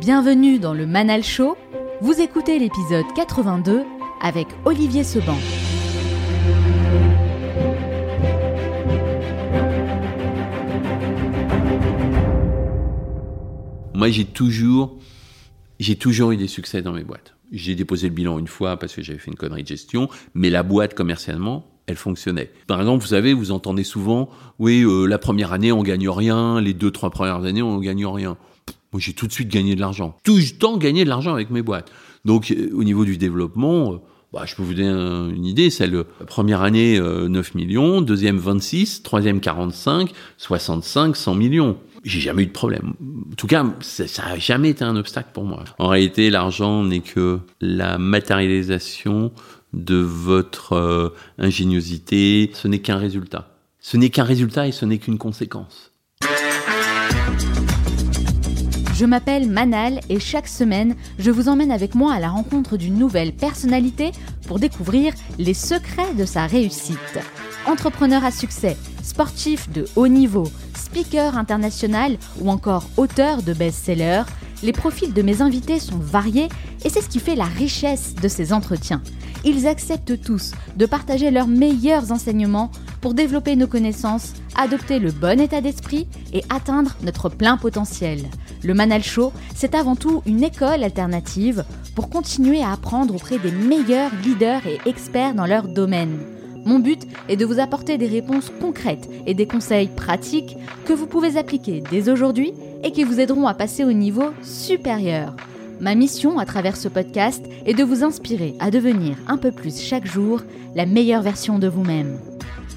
Bienvenue dans le Manal Show. Vous écoutez l'épisode 82 avec Olivier Seban. Moi, j'ai toujours, eu des succès dans mes boîtes. J'ai déposé le bilan une fois parce que j'avais fait une connerie de gestion, mais la boîte commercialement, elle fonctionnait. Par exemple, vous savez, vous entendez souvent, oui, euh, la première année on gagne rien, les deux trois premières années on gagne rien. Moi, j'ai tout de suite gagné de l'argent. Tout le temps gagné de l'argent avec mes boîtes. Donc, euh, au niveau du développement, euh, bah, je peux vous donner une idée. C'est la première année 9 millions, deuxième 26, troisième 45, 65, 100 millions j'ai jamais eu de problème. En tout cas, ça n'a jamais été un obstacle pour moi. En réalité, l'argent n'est que la matérialisation de votre euh, ingéniosité. Ce n'est qu'un résultat. Ce n'est qu'un résultat et ce n'est qu'une conséquence. Je m'appelle Manal et chaque semaine, je vous emmène avec moi à la rencontre d'une nouvelle personnalité pour découvrir les secrets de sa réussite. Entrepreneur à succès, sportif de haut niveau, speaker international ou encore auteur de best-sellers, les profils de mes invités sont variés et c'est ce qui fait la richesse de ces entretiens. Ils acceptent tous de partager leurs meilleurs enseignements pour développer nos connaissances, adopter le bon état d'esprit et atteindre notre plein potentiel. Le Manal Show, c'est avant tout une école alternative pour continuer à apprendre auprès des meilleurs leaders et experts dans leur domaine. Mon but est de vous apporter des réponses concrètes et des conseils pratiques que vous pouvez appliquer dès aujourd'hui et qui vous aideront à passer au niveau supérieur. Ma mission à travers ce podcast est de vous inspirer à devenir un peu plus chaque jour la meilleure version de vous-même.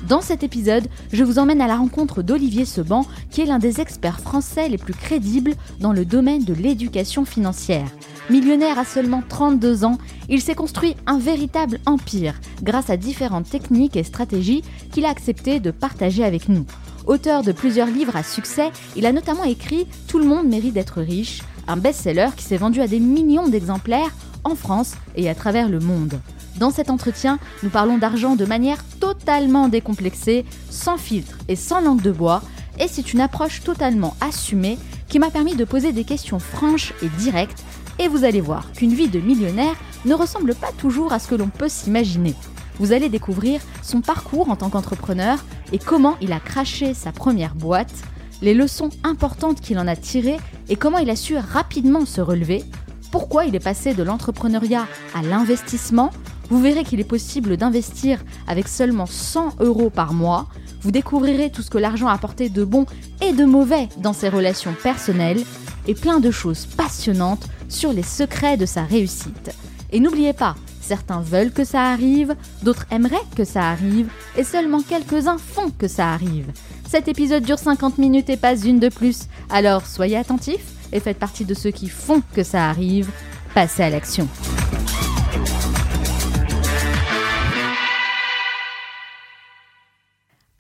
Dans cet épisode, je vous emmène à la rencontre d'Olivier Seban, qui est l'un des experts français les plus crédibles dans le domaine de l'éducation financière. Millionnaire à seulement 32 ans, il s'est construit un véritable empire grâce à différentes techniques et stratégies qu'il a accepté de partager avec nous. Auteur de plusieurs livres à succès, il a notamment écrit Tout le monde mérite d'être riche, un best-seller qui s'est vendu à des millions d'exemplaires en France et à travers le monde. Dans cet entretien, nous parlons d'argent de manière totalement décomplexée, sans filtre et sans langue de bois, et c'est une approche totalement assumée qui m'a permis de poser des questions franches et directes et vous allez voir qu'une vie de millionnaire ne ressemble pas toujours à ce que l'on peut s'imaginer. Vous allez découvrir son parcours en tant qu'entrepreneur et comment il a craché sa première boîte, les leçons importantes qu'il en a tirées et comment il a su rapidement se relever, pourquoi il est passé de l'entrepreneuriat à l'investissement. Vous verrez qu'il est possible d'investir avec seulement 100 euros par mois. Vous découvrirez tout ce que l'argent a apporté de bon et de mauvais dans ses relations personnelles et plein de choses passionnantes sur les secrets de sa réussite. Et n'oubliez pas, certains veulent que ça arrive, d'autres aimeraient que ça arrive, et seulement quelques-uns font que ça arrive. Cet épisode dure 50 minutes et pas une de plus, alors soyez attentifs et faites partie de ceux qui font que ça arrive. Passez à l'action.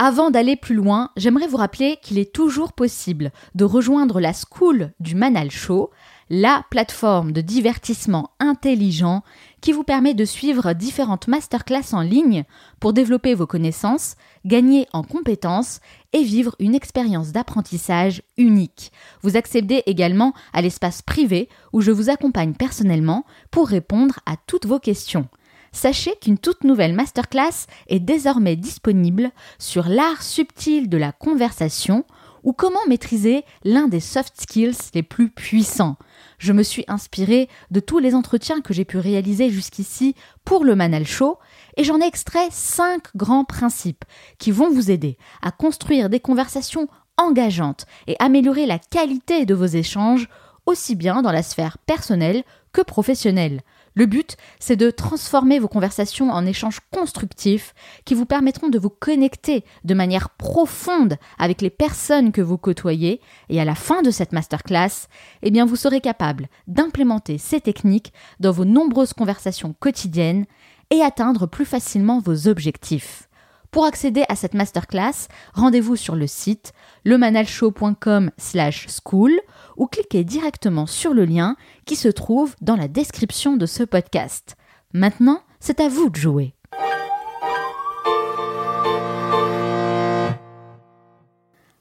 Avant d'aller plus loin, j'aimerais vous rappeler qu'il est toujours possible de rejoindre la School du Manal Show la plateforme de divertissement intelligent qui vous permet de suivre différentes masterclass en ligne pour développer vos connaissances, gagner en compétences et vivre une expérience d'apprentissage unique. Vous accédez également à l'espace privé où je vous accompagne personnellement pour répondre à toutes vos questions. Sachez qu'une toute nouvelle masterclass est désormais disponible sur l'art subtil de la conversation ou comment maîtriser l'un des soft skills les plus puissants je me suis inspirée de tous les entretiens que j'ai pu réaliser jusqu'ici pour le Manal Show et j'en ai extrait cinq grands principes qui vont vous aider à construire des conversations engageantes et améliorer la qualité de vos échanges aussi bien dans la sphère personnelle que professionnelle. Le but, c'est de transformer vos conversations en échanges constructifs qui vous permettront de vous connecter de manière profonde avec les personnes que vous côtoyez et à la fin de cette masterclass, eh bien vous serez capable d'implémenter ces techniques dans vos nombreuses conversations quotidiennes et atteindre plus facilement vos objectifs. Pour accéder à cette masterclass, rendez-vous sur le site lemanalshow.com/school ou cliquez directement sur le lien qui se trouve dans la description de ce podcast. Maintenant, c'est à vous de jouer.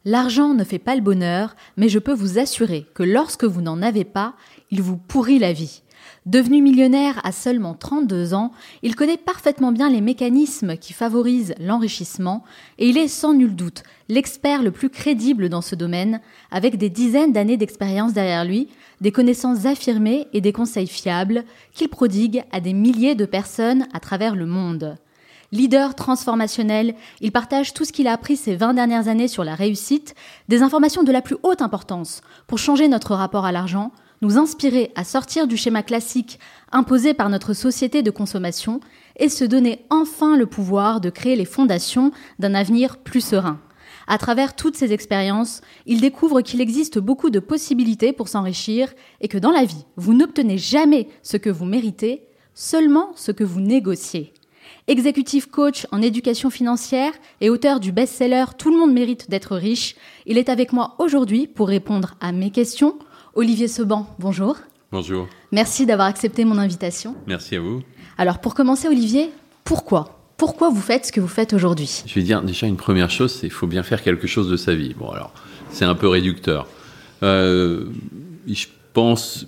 L'argent ne fait pas le bonheur, mais je peux vous assurer que lorsque vous n'en avez pas, il vous pourrit la vie. Devenu millionnaire à seulement 32 ans, il connaît parfaitement bien les mécanismes qui favorisent l'enrichissement et il est sans nul doute l'expert le plus crédible dans ce domaine, avec des dizaines d'années d'expérience derrière lui, des connaissances affirmées et des conseils fiables qu'il prodigue à des milliers de personnes à travers le monde. Leader transformationnel, il partage tout ce qu'il a appris ces 20 dernières années sur la réussite, des informations de la plus haute importance pour changer notre rapport à l'argent, nous inspirer à sortir du schéma classique imposé par notre société de consommation et se donner enfin le pouvoir de créer les fondations d'un avenir plus serein. À travers toutes ces expériences, il découvre qu'il existe beaucoup de possibilités pour s'enrichir et que dans la vie, vous n'obtenez jamais ce que vous méritez, seulement ce que vous négociez. Exécutif coach en éducation financière et auteur du best-seller Tout le monde mérite d'être riche, il est avec moi aujourd'hui pour répondre à mes questions. Olivier Seban, bonjour. Bonjour. Merci d'avoir accepté mon invitation. Merci à vous. Alors pour commencer Olivier, pourquoi? Pourquoi vous faites ce que vous faites aujourd'hui? Je vais dire déjà une première chose, c'est qu'il faut bien faire quelque chose de sa vie. Bon alors, c'est un peu réducteur. Euh, je pense,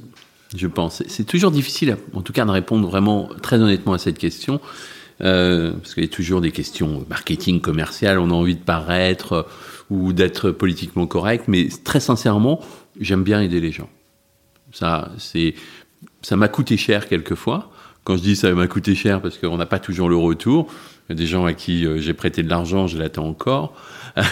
je pense, c'est toujours difficile, en tout cas, de répondre vraiment très honnêtement à cette question. Euh, parce qu'il y a toujours des questions marketing, commercial, on a envie de paraître ou d'être politiquement correct, mais très sincèrement, j'aime bien aider les gens. Ça, c'est, ça m'a coûté cher quelquefois. Quand je dis ça m'a coûté cher, parce qu'on n'a pas toujours le retour. Il y a des gens à qui euh, j'ai prêté de l'argent, je l'attends encore.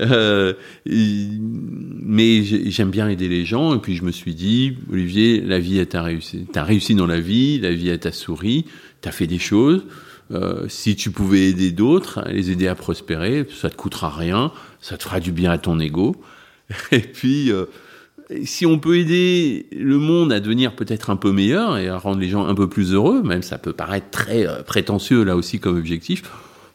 Euh, mais j'aime bien aider les gens. Et puis je me suis dit, Olivier, la vie ta réussi. T'as réussi dans la vie, la vie est ta souris. T'as fait des choses. Euh, si tu pouvais aider d'autres, les aider à prospérer, ça te coûtera rien, ça te fera du bien à ton ego. Et puis, si on peut aider le monde à devenir peut-être un peu meilleur et à rendre les gens un peu plus heureux, même ça peut paraître très euh, prétentieux là aussi comme objectif,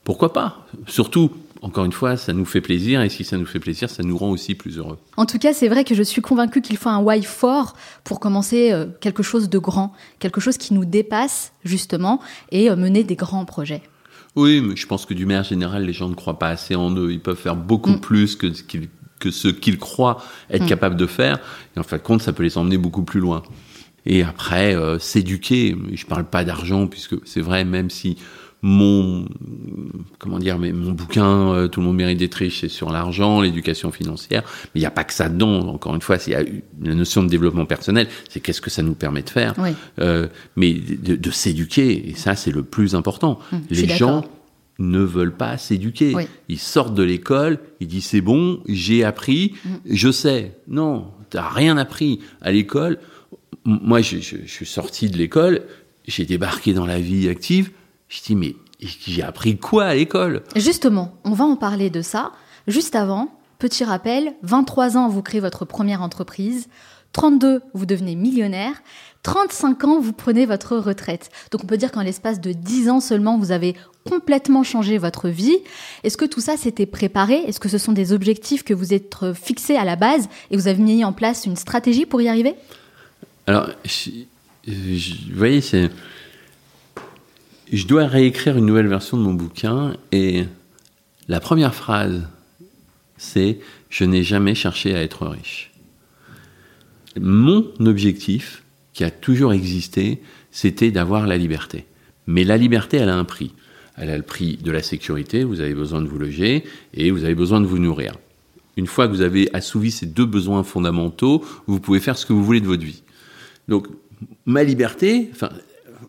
pourquoi pas? Surtout encore une fois, ça nous fait plaisir et si ça nous fait plaisir, ça nous rend aussi plus heureux. En tout cas, c'est vrai que je suis convaincue qu'il faut un why fort pour commencer euh, quelque chose de grand, quelque chose qui nous dépasse justement et euh, mener des grands projets. Oui, mais je pense que du manière général, les gens ne croient pas assez en eux. Ils peuvent faire beaucoup mm. plus que ce qu'ils que ce qu'ils croient être mm. capables de faire. Et en fin de compte, ça peut les emmener beaucoup plus loin. Et après, euh, s'éduquer. Je parle pas d'argent puisque c'est vrai, même si mon comment dire mais mon bouquin euh, tout le monde mérite d'être riche c'est sur l'argent l'éducation financière mais il n'y a pas que ça dedans encore une fois il y a la notion de développement personnel c'est qu'est-ce que ça nous permet de faire euh, mais de, s'éduquer et ça c'est le plus important mmh, les gens ne veulent pas s'éduquer ils sortent de l'école ils disent c'est bon j'ai appris mmh. je sais non t'as rien appris à l'école moi je suis sorti de l'école j'ai débarqué dans la vie active je dis, mais j'ai appris quoi à l'école? Justement, on va en parler de ça. Juste avant, petit rappel, 23 ans, vous créez votre première entreprise. 32, vous devenez millionnaire. 35 ans, vous prenez votre retraite. Donc on peut dire qu'en l'espace de 10 ans seulement, vous avez complètement changé votre vie. Est-ce que tout ça s'était préparé? Est-ce que ce sont des objectifs que vous êtes fixés à la base et vous avez mis en place une stratégie pour y arriver? Alors, vous voyez, je dois réécrire une nouvelle version de mon bouquin et la première phrase, c'est Je n'ai jamais cherché à être riche. Mon objectif, qui a toujours existé, c'était d'avoir la liberté. Mais la liberté, elle a un prix. Elle a le prix de la sécurité, vous avez besoin de vous loger et vous avez besoin de vous nourrir. Une fois que vous avez assouvi ces deux besoins fondamentaux, vous pouvez faire ce que vous voulez de votre vie. Donc, ma liberté, enfin,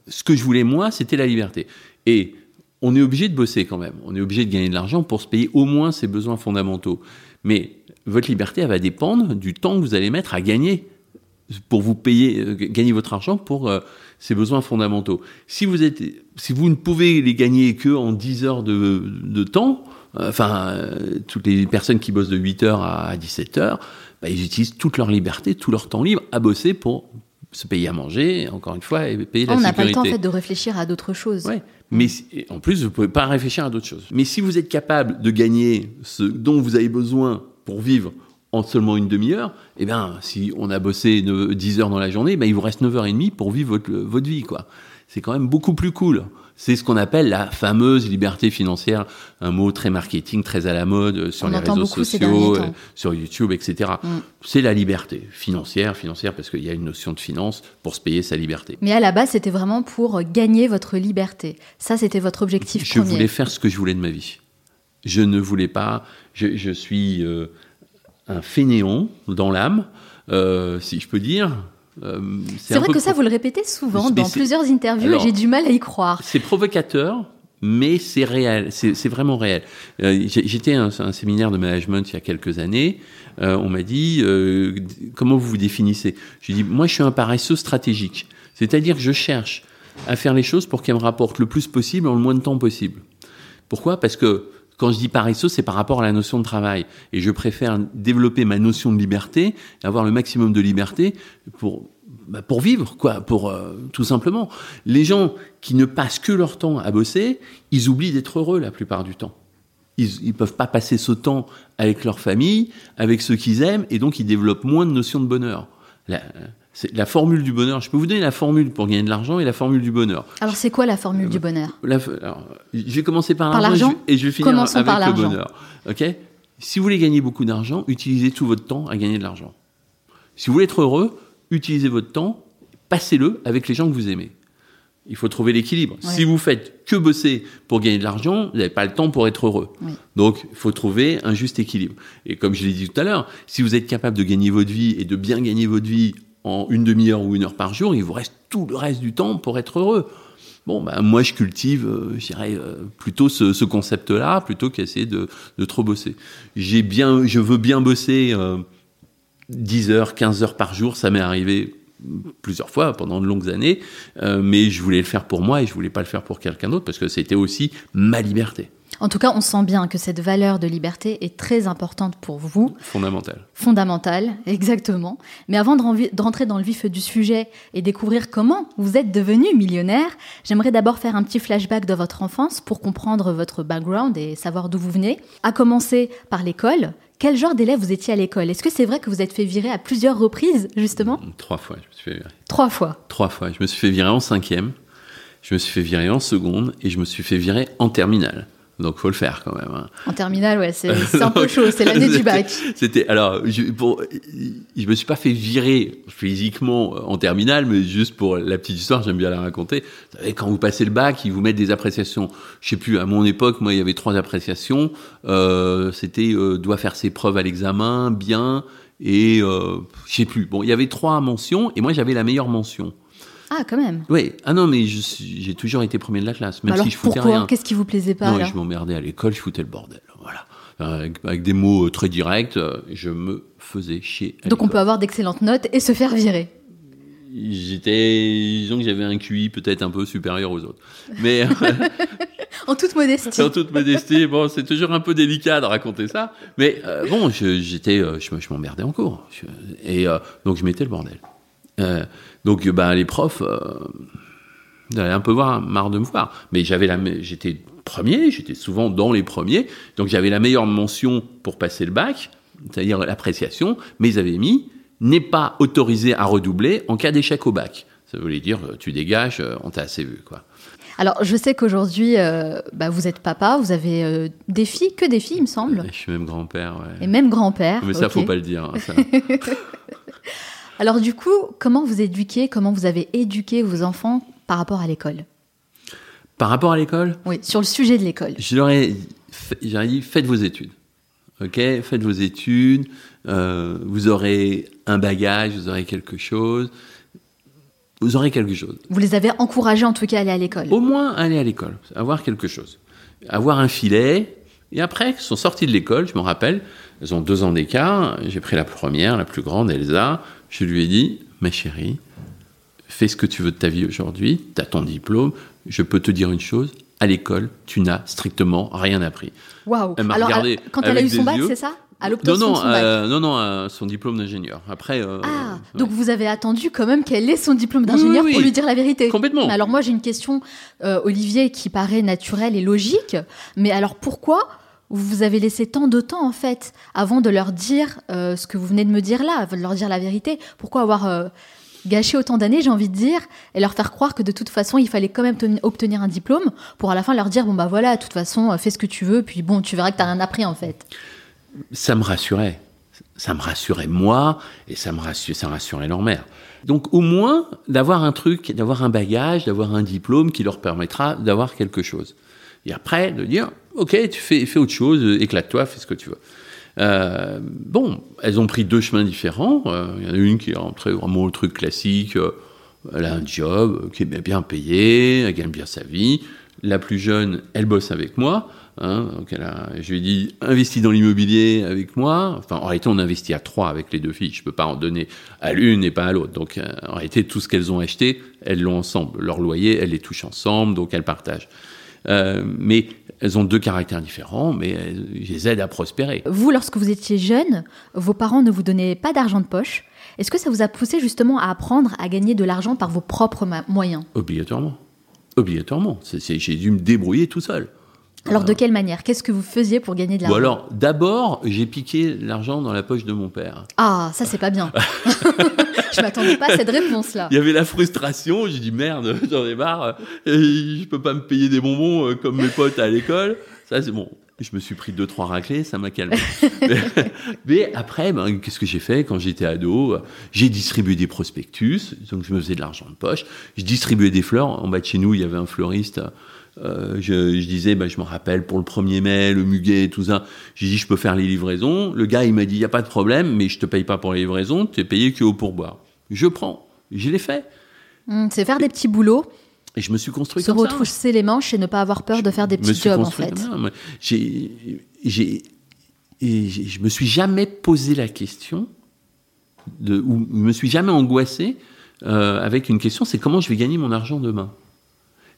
ce que je voulais moi, c'était la liberté. Et on est obligé de bosser quand même. On est obligé de gagner de l'argent pour se payer au moins ses besoins fondamentaux. Mais votre liberté, elle va dépendre du temps que vous allez mettre à gagner pour vous payer, euh, gagner votre argent pour euh, ces besoins fondamentaux. Si vous êtes, si vous ne pouvez les gagner que en 10 heures de, temps, euh, enfin, toutes les personnes qui bossent de 8 heures à 17 heures, bah, ils utilisent toute leur liberté, tout leur temps libre à bosser pour se payer à manger, encore une fois, et payer la sécurité. On n'a pas le temps en fait de réfléchir à d'autres choses. Ouais. Mais en plus, vous ne pouvez pas réfléchir à d'autres choses. Mais si vous êtes capable de gagner ce dont vous avez besoin pour vivre en seulement une demi-heure, eh bien, si on a bossé 10 heures dans la journée, ben, il vous reste 9 h 30 pour vivre votre, votre vie, quoi. c'est quand même beaucoup plus cool. C'est ce qu'on appelle la fameuse liberté financière, un mot très marketing, très à la mode euh, sur On les réseaux sociaux, euh, sur YouTube, etc. Mm. C'est la liberté financière, financière parce qu'il y a une notion de finance pour se payer sa liberté. Mais à la base, c'était vraiment pour gagner votre liberté. Ça, c'était votre objectif Je premier. voulais faire ce que je voulais de ma vie. Je ne voulais pas. Je, je suis euh, un fainéant dans l'âme, euh, si je peux dire. Euh, C'est vrai que ça, vous le répétez souvent dans plusieurs interviews Alors- et j'ai du mal à y croire. C'est provocateur, mais c'est réel, c'est vraiment réel. Euh, J'étais à un, un séminaire de management il y a quelques années. Euh, on m'a dit euh, comment vous vous définissez? J'ai dit moi je suis un paresseux stratégique, c'est-à-dire que je cherche à faire les choses pour qu'elles me rapportent le plus possible en le moins de temps possible. Pourquoi? Parce que quand je dis paresseux, c'est par rapport à la notion de travail. Et je préfère développer ma notion de liberté, avoir le maximum de liberté pour, bah, pour vivre, quoi, pour euh, tout simplement. Les gens qui ne passent que leur temps à bosser, ils oublient d'être heureux la plupart du temps. Ils ne peuvent pas passer ce temps avec leur famille, avec ceux qu'ils aiment, et donc ils développent moins de notion de bonheur. C'est la formule du bonheur. Je peux vous donner la formule pour gagner de l'argent et la formule du bonheur. Alors, c'est quoi la formule du bonheur? La- alors, je vais commencer par, Par l'argent et je- et je vais finir Commençons avec par le bonheur. Ok? Si vous voulez gagner beaucoup d'argent, utilisez tout votre temps à gagner de l'argent. Si vous voulez être heureux, utilisez votre temps, passez-le avec les gens que vous aimez. Il faut trouver l'équilibre. Ouais. Si vous faites que bosser pour gagner de l'argent, vous n'avez pas le temps pour être heureux. Oui. Donc, il faut trouver un juste équilibre. Et comme je l'ai dit tout à l'heure, si vous êtes capable de gagner votre vie et de bien gagner votre vie en une demi-heure ou une heure par jour, il vous reste tout le reste du temps pour être heureux. Bon, bah, moi, je cultive, euh, je dirais, euh, plutôt ce, ce concept-là, plutôt qu'essayer de, de trop bosser. J'ai bien, je veux bien bosser euh, 10 heures, 15 heures par jour. Ça m'est arrivé plusieurs fois pendant de longues années, euh, mais je voulais le faire pour moi et je voulais pas le faire pour quelqu'un d'autre parce que c'était aussi ma liberté En tout cas, on sent bien que cette valeur de liberté est très importante pour vous, fondamentale. fondamentale, exactement. Mais avant de, rentrer dans le vif du sujet et découvrir comment vous êtes devenu millionnaire, j'aimerais d'abord faire un petit flashback de votre enfance pour comprendre votre background et savoir d'où vous venez. À commencer par l'école. Quel genre d'élève vous étiez à l'école? Est-ce que c'est vrai que vous êtes fait virer à plusieurs reprises, justement? Trois fois, je me suis fait virer. Trois fois. Trois fois. Je me suis fait virer en cinquième, je me suis fait virer en seconde et je me suis fait virer en terminale. Donc faut le faire quand même. hein. En terminale, ouais, c'est un peu chaud, c'est l'année du bac. C'était alors, je, pour, je me suis pas fait virer physiquement en terminale, mais juste pour la petite histoire, j'aime bien la raconter. Vous savez, quand vous passez le bac, ils vous mettent des appréciations. Je sais plus, à mon époque, moi, il y avait trois appréciations. Euh, C'était euh, doit faire ses preuves à l'examen, bien, et euh, je sais plus. Bon, il y avait trois mentions, et moi, j'avais la meilleure mention. Ah, quand même. Oui, ah non, mais j'ai toujours été premier de la classe, même Bah alors si je foutais pourquoi rien. Qu'est-ce qui vous plaisait pas Non, alors je m'emmerdais à l'école, je foutais le bordel. Voilà. Euh, Avec, avec des mots euh, très directs, euh, je me faisais chier. à Donc on peut avoir d'excellentes notes et se faire virer. J'étais, disons que j'avais un QI peut-être un peu supérieur aux autres. Mais En toute modestie. en toute modestie, bon, c'est toujours un peu délicat de raconter ça. Mais euh, bon, je- j'étais, euh, je, me- je m'emmerdais en cours. Je- et euh, donc je mettais le bordel. Euh, donc bah, les profs, euh, ils avaient un peu voir, marre de me voir. Mais j'avais la, j'étais premier, j'étais souvent dans les premiers. Donc j'avais la meilleure mention pour passer le bac, c'est-à-dire l'appréciation. Mais ils avaient mis n'est pas autorisé à redoubler en cas d'échec au bac. Ça voulait dire euh, tu dégages, euh, on t'a assez vu quoi. Alors je sais qu'aujourd'hui, euh, bah, vous êtes papa, vous avez euh, des filles, que des filles il me semble, Je suis même grand-père. ouais. et même grand-père. Mais ça, ok. faut pas le dire. hein, ça. Alors du coup, comment vous éduquez, comment vous avez éduqué vos enfants par rapport à l'école? Par rapport à l'école, Oui, sur le sujet de l'école. je leur ai, dit faites vos études. Ok, faites vos études. euh, vous aurez un bagage, vous aurez quelque chose. Vous aurez quelque chose. Vous les avez encouragés en tout cas à aller à l'école. Au moins aller à l'école, avoir quelque chose, avoir un filet. Et après, ils sont sortis de l'école, je me rappelle, elles ont deux ans d'écart. J'ai pris la première, la plus grande, Elsa. Je lui ai dit, ma chérie, fais ce que tu veux de ta vie aujourd'hui. Tu as ton diplôme. Je peux te dire une chose. À l'école, tu n'as strictement rien appris. Waouh Elle m'a Alors regardé à- quand elle a eu son bac, c'est ça? À Non, non, de son euh, non, non, euh, son diplôme d'ingénieur. Après, euh, Ah, ouais. donc vous avez attendu quand même qu'elle ait son diplôme Oui, d'ingénieur oui, pour lui dire la vérité. Complètement. Alors moi j'ai une question, euh, Olivier, qui paraît naturelle et logique. Mais alors pourquoi vous avez laissé tant de temps en fait avant de leur dire euh, ce que vous venez de me dire là, de leur dire la vérité Pourquoi avoir euh, gâcher autant d'années, j'ai envie de dire, et leur faire croire que de toute façon, il fallait quand même obtenir un diplôme pour à la fin leur dire bon bah voilà, de toute façon, fais ce que tu veux, puis bon, tu verras que t'as rien appris en fait. Ça me rassurait. Ça me rassurait moi, et ça me rassurait, ça rassurait leur mère. Donc au moins d'avoir un truc, d'avoir un bagage, d'avoir un diplôme qui leur permettra d'avoir quelque chose. Et après, de dire, ok, tu fais, fais autre chose, éclate-toi, fais ce que tu veux. Euh, bon, elles ont pris deux chemins différents. Euh, il y en a une qui est rentrée vraiment le truc classique. Euh, elle a un job qui est bien payé, elle gagne bien sa vie. La plus jeune, elle bosse avec moi. Hein, donc elle a, je lui ai dit, investis dans l'immobilier avec moi. Enfin, en réalité, on investit à trois avec les deux filles. Je peux pas en donner à l'une et pas à l'autre. Donc, en réalité, tout ce qu'elles ont acheté, elles l'ont ensemble. Leur loyer, elles les touchent ensemble, donc elles partagent. Euh, mais elles ont deux caractères différents, mais je les aide à prospérer. Vous, lorsque vous étiez jeune, vos parents ne vous donnaient pas d'argent de poche. Est-ce que ça vous a poussé justement à apprendre à gagner de l'argent par vos propres moyens? Obligatoirement. Obligatoirement. J'ai dû me débrouiller tout seul. Alors de quelle manière? Qu'est-ce que vous faisiez pour gagner de l'argent? alors, d'abord, j'ai piqué l'argent dans la poche de mon père. Ah, ça c'est pas bien. je m'attendais pas à cette réponse-là. Il y avait la frustration, j'ai dit merde, j'en ai marre, je peux pas me payer des bonbons euh, comme mes potes à l'école. Ça c'est bon. Je me suis pris deux trois raclés, ça m'a calmé. mais, après, ben, qu'est-ce que j'ai fait quand j'étais ado? J'ai distribué des prospectus, donc je me faisais de l'argent de poche. Je distribuais des fleurs. En bas de chez nous, il y avait un fleuriste euh, je, disais, bah, je me rappelle pour le 1er mai, le muguet, tout ça. J'ai dit, je peux faire les livraisons. Le gars, il m'a dit, il n'y a pas de problème, mais je te paye pas pour les livraisons, tu es payé que au pourboire. Je prends. Je l'ai fait. Mmh, c'est faire des petits boulots. Et je me suis construit Se comme ça. Se retrousser les manches et ne pas avoir peur de faire des petits jobs, en fait. J'ai, j'ai, je me suis jamais posé la question de, ou je me suis jamais angoissé euh, avec une question, c'est comment je vais gagner mon argent demain?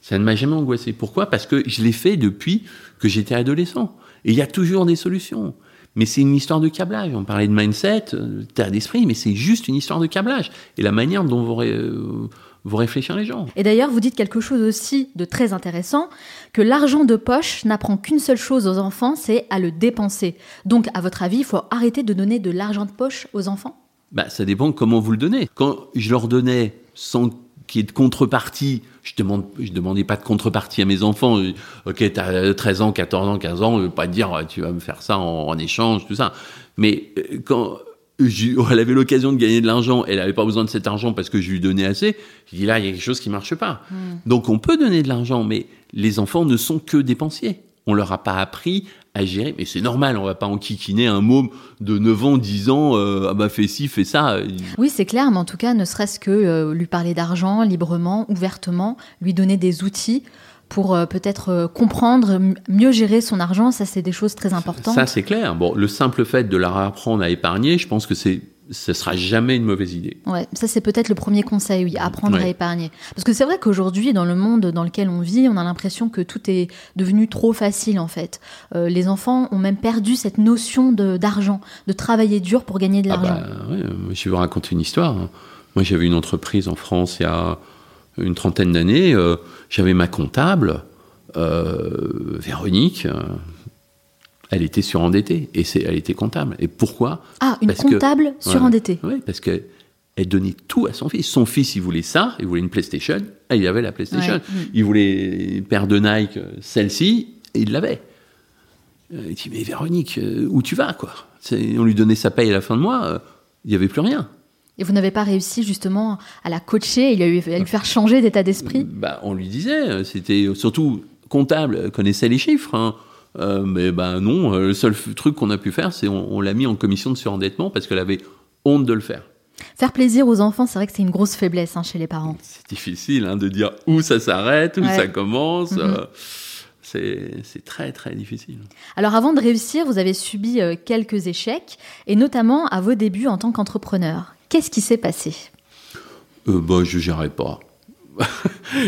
ça ne m'a jamais angoissé. Pourquoi? Parce que je l'ai fait depuis que j'étais adolescent. Et il y a toujours des solutions. Mais c'est une histoire de câblage. On parlait de mindset, euh, d'état d'esprit, mais c'est juste une histoire de câblage. Et la manière dont vous, ré... Euh, réfléchir les gens. Et d'ailleurs, vous dites quelque chose aussi de très intéressant, que l'argent de poche n'apprend qu'une seule chose aux enfants, c'est à le dépenser. Donc, à votre avis, il faut arrêter de donner de l'argent de poche aux enfants? Bah, Ça dépend comment vous le donnez. Quand je leur donnais 100 qui est de contrepartie. Je demande, je demandais pas de contrepartie à mes enfants. Ok, t'as 13 ans, 14 ans, 15 ans, euh, pas dire ah, tu vas me faire ça en, échange, tout ça. Mais euh, quand elle avait l'occasion de gagner de l'argent, elle n'avait pas besoin de cet argent parce que je lui donnais assez. Je dis là, il y a quelque chose qui marche pas. Hmm. Donc on peut donner de l'argent, mais les enfants ne sont que dépensiers. On leur a pas appris à gérer. Mais c'est normal, on va pas enquiquiner un môme de 9 ans, 10 ans, euh, ah bah fais ci, fais ça. Oui, c'est clair, mais en tout cas, ne serait-ce que euh, lui parler d'argent librement, ouvertement, lui donner des outils pour euh, peut-être comprendre, mieux gérer son argent, ça c'est des choses très importantes. Ça c'est clair. Bon, le simple fait de leur apprendre à épargner, je pense que c'est ce sera jamais une mauvaise idée. Ouais, ça c'est peut-être le premier conseil, oui, apprendre à épargner. Parce que c'est vrai qu'aujourd'hui, dans le monde dans lequel on vit, on a l'impression que tout est devenu trop facile en fait. Euh, les enfants ont même perdu cette notion d'argent, de, travailler dur pour gagner de ah l'argent. bah, je vais vous raconter une histoire. Hein. Moi, j'avais une entreprise en France il y a une trentaine d'années. Euh, j'avais ma comptable, euh, Véronique, elle était surendettée et c'est, elle était comptable. Et pourquoi Ah, une comptable surendettée. oui, parce que elle donnait tout à son fils. Son fils, il voulait ça, il voulait une PlayStation, et il avait la PlayStation. Mm. Il voulait une paire de Nike, celle-ci, et il l'avait. Euh, il dit mais Véronique, euh, où tu vas quoi? On lui donnait sa paye à la fin de mois, euh, il n'y avait plus rien. Et vous n'avez pas réussi justement à la coacher, il a eu, à lui faire changer d'état d'esprit? Bah, On lui disait, c'était surtout comptable, connaissait les chiffres. Hein. Euh, mais ben non, euh, le seul truc qu'on a pu faire, c'est on, l'a mis en commission de surendettement parce qu'elle avait honte de le faire. Faire plaisir aux enfants, c'est vrai que c'est une grosse faiblesse hein, chez les parents. C'est difficile hein, de dire où ça s'arrête, où ça commence. Mhm. Euh, c'est très très difficile. Alors avant de réussir, vous avez subi quelques échecs, et notamment à vos débuts en tant qu'entrepreneur. Qu'est-ce qui s'est passé? Euh, bah, Je gérais pas.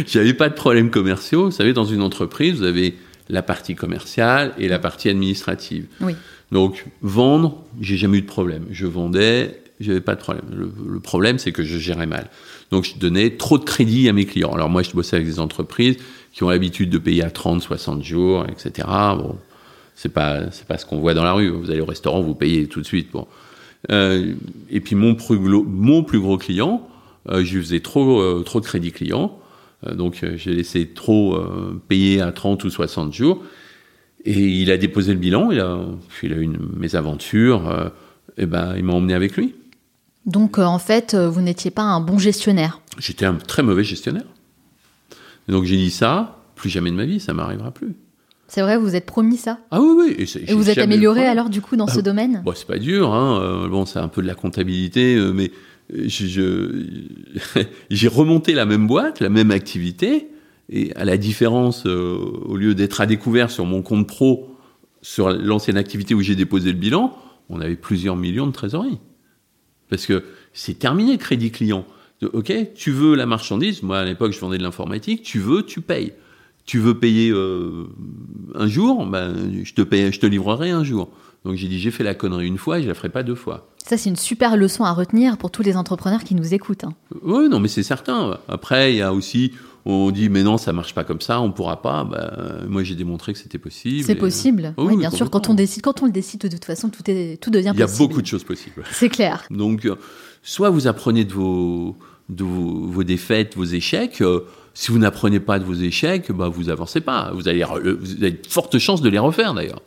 J'avais pas de problèmes commerciaux. Vous savez, dans une entreprise, vous avez la partie commerciale et la partie administrative. Oui. Donc, vendre, j'ai jamais eu de problème. Je vendais, j'avais pas de problème. Le, problème, c'est que je gérais mal. Donc, je donnais trop de crédit à mes clients. Alors, moi, je bossais avec des entreprises qui ont l'habitude de payer à 30, 60 jours, etc. Bon, c'est pas, c'est pas ce qu'on voit dans la rue. Vous allez au restaurant, vous payez tout de suite. Bon. Euh, et puis, mon plus, mon plus gros client, euh, je faisais trop, euh, trop de crédit client. Euh, donc euh, j'ai laissé trop euh, payer à 30 ou 60 jours. Et il a déposé le bilan, il a, puis il a eu une mésaventure, et ben il m'a emmené avec lui. Donc en fait, vous n'étiez pas un bon gestionnaire. J'étais un très mauvais gestionnaire. Donc j'ai dit ça, plus jamais de ma vie, ça m'arrivera plus. C'est vrai, vous vous êtes promis ça? Ah oui, oui. Et, vous êtes amélioré alors du coup dans ce Ah, domaine? Bon, c'est pas dur, hein. bon, c'est un peu de la comptabilité, mais j'ai remonté la même boîte, la même activité, et à la différence, euh, au lieu d'être à découvert sur mon compte pro, sur l'ancienne activité où j'ai déposé le bilan, on avait plusieurs millions de trésorerie. Parce que c'est terminé crédit client. Ok, tu veux la marchandise, moi à l'époque je vendais de l'informatique, tu veux, tu payes. Tu veux payer euh, un jour, ben, je, te paye, je te livrerai un jour. Donc j'ai dit, j'ai fait la connerie une fois et je la ferai pas deux fois. Ça, c'est une super leçon à retenir pour tous les entrepreneurs qui nous écoutent. hein. Oui, non, mais c'est certain. Après, il y a aussi, on dit, mais non, ça marche pas comme ça, on pourra pas. Ben, moi, j'ai démontré que c'était possible. C'est Et, possible. Oh oui, oui, bien sûr, quand on décide, quand on le décide, de toute façon, tout, est, tout devient Il y a possible. beaucoup de choses possibles. C'est clair. Donc, euh, soit vous apprenez de vos, de vos, vos défaites, vos échecs. euh, si vous n'apprenez pas de vos échecs, bah, vous avancez pas. Vous, allez, euh, vous avez de fortes chances de les refaire d'ailleurs.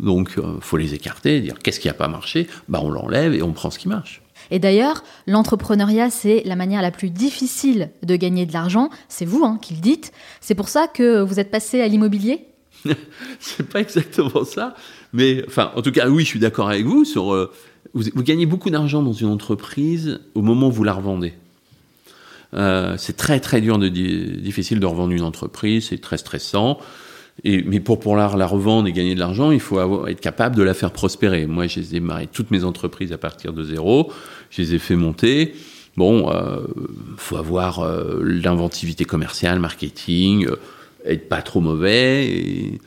Donc, il faut les écarter, dire qu'est-ce qui n'a pas marché, bah, on l'enlève et on prend ce qui marche. Et d'ailleurs, l'entrepreneuriat, c'est la manière la plus difficile de gagner de l'argent. C'est vous hein, qui le dites. C'est pour ça que vous êtes passé à l'immobilier? C'est pas exactement ça, mais enfin, en tout cas, oui, je suis d'accord avec vous sur. euh, vous, vous gagnez beaucoup d'argent dans une entreprise au moment où vous la revendez. Euh, c'est très très dur de di- difficile de revendre une entreprise, c'est très stressant. Et, mais pour pouvoir la revendre et gagner de l'argent, il faut avoir- être capable de la faire prospérer. Moi, j'ai démarré toutes mes entreprises à partir de zéro, je les ai fait monter. Bon, euh, faut avoir euh, l'inventivité commerciale, marketing, euh, être pas trop mauvais.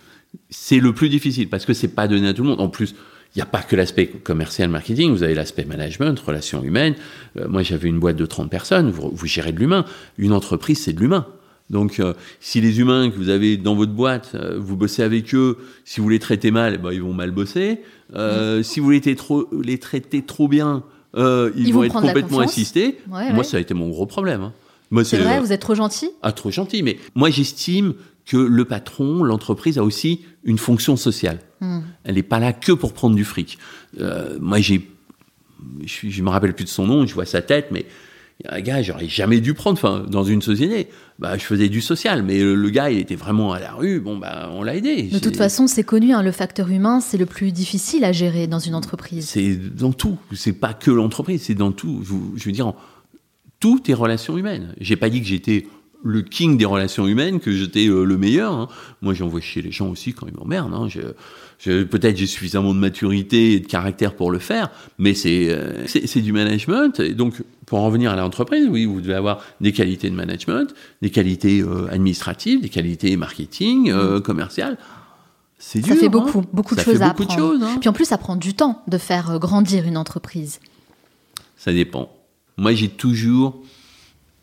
C'est le plus difficile parce que c'est pas donné à tout le monde. En plus, il n'y a pas que l'aspect commercial, marketing. Vous avez l'aspect management, relations humaines. Euh, moi, j'avais une boîte de 30 personnes. Vous, vous gérez de l'humain. Une entreprise, c'est de l'humain. Donc, euh, si les humains que vous avez dans votre boîte, euh, vous bossez avec eux, si vous les traitez mal, eh ben, ils vont mal bosser. Euh, Si vous les, traitez trop, les traitez trop bien, ils, Ils vont vont être complètement assistés. Ouais, Moi, ouais. ça a été mon gros problème. hein. Moi, C'est vrai, vous êtes trop gentil ah, trop gentil, mais moi j'estime que le patron, l'entreprise a aussi une fonction sociale. Hmm. Elle n'est pas là que pour prendre du fric. Moi j'ai, je, je me rappelle plus de son nom, je vois sa tête, mais un gars, j'aurais jamais dû prendre, enfin, dans une société. Bah, je faisais du social, mais le, le gars, il était vraiment à la rue. Bon, bah, on l'a aidé. De toute façon, c'est connu, hein, le facteur humain, c'est le plus difficile à gérer dans une entreprise. c'est dans tout. C'est pas que l'entreprise, c'est dans tout. Je, veux dire, en- tout est relations humaines. J'ai pas dit que j'étais le king des relations humaines, que j'étais euh, le meilleur. hein. Moi, j'envoie chier les gens aussi quand ils m'emmerdent. Hein. Je- je- Peut-être j'ai suffisamment de maturité et de caractère pour le faire, mais c'est euh, c'est du management. Et donc, pour en revenir à l'entreprise, oui, vous devez avoir des qualités de management, des qualités euh, administratives, des qualités marketing, commerciales. C'est Ça dur, fait hein. beaucoup, beaucoup de Ça fait choses à beaucoup de apprendre. choses, hein. Puis en plus, ça prend du temps de faire grandir une entreprise. Ça dépend. Moi, j'ai toujours,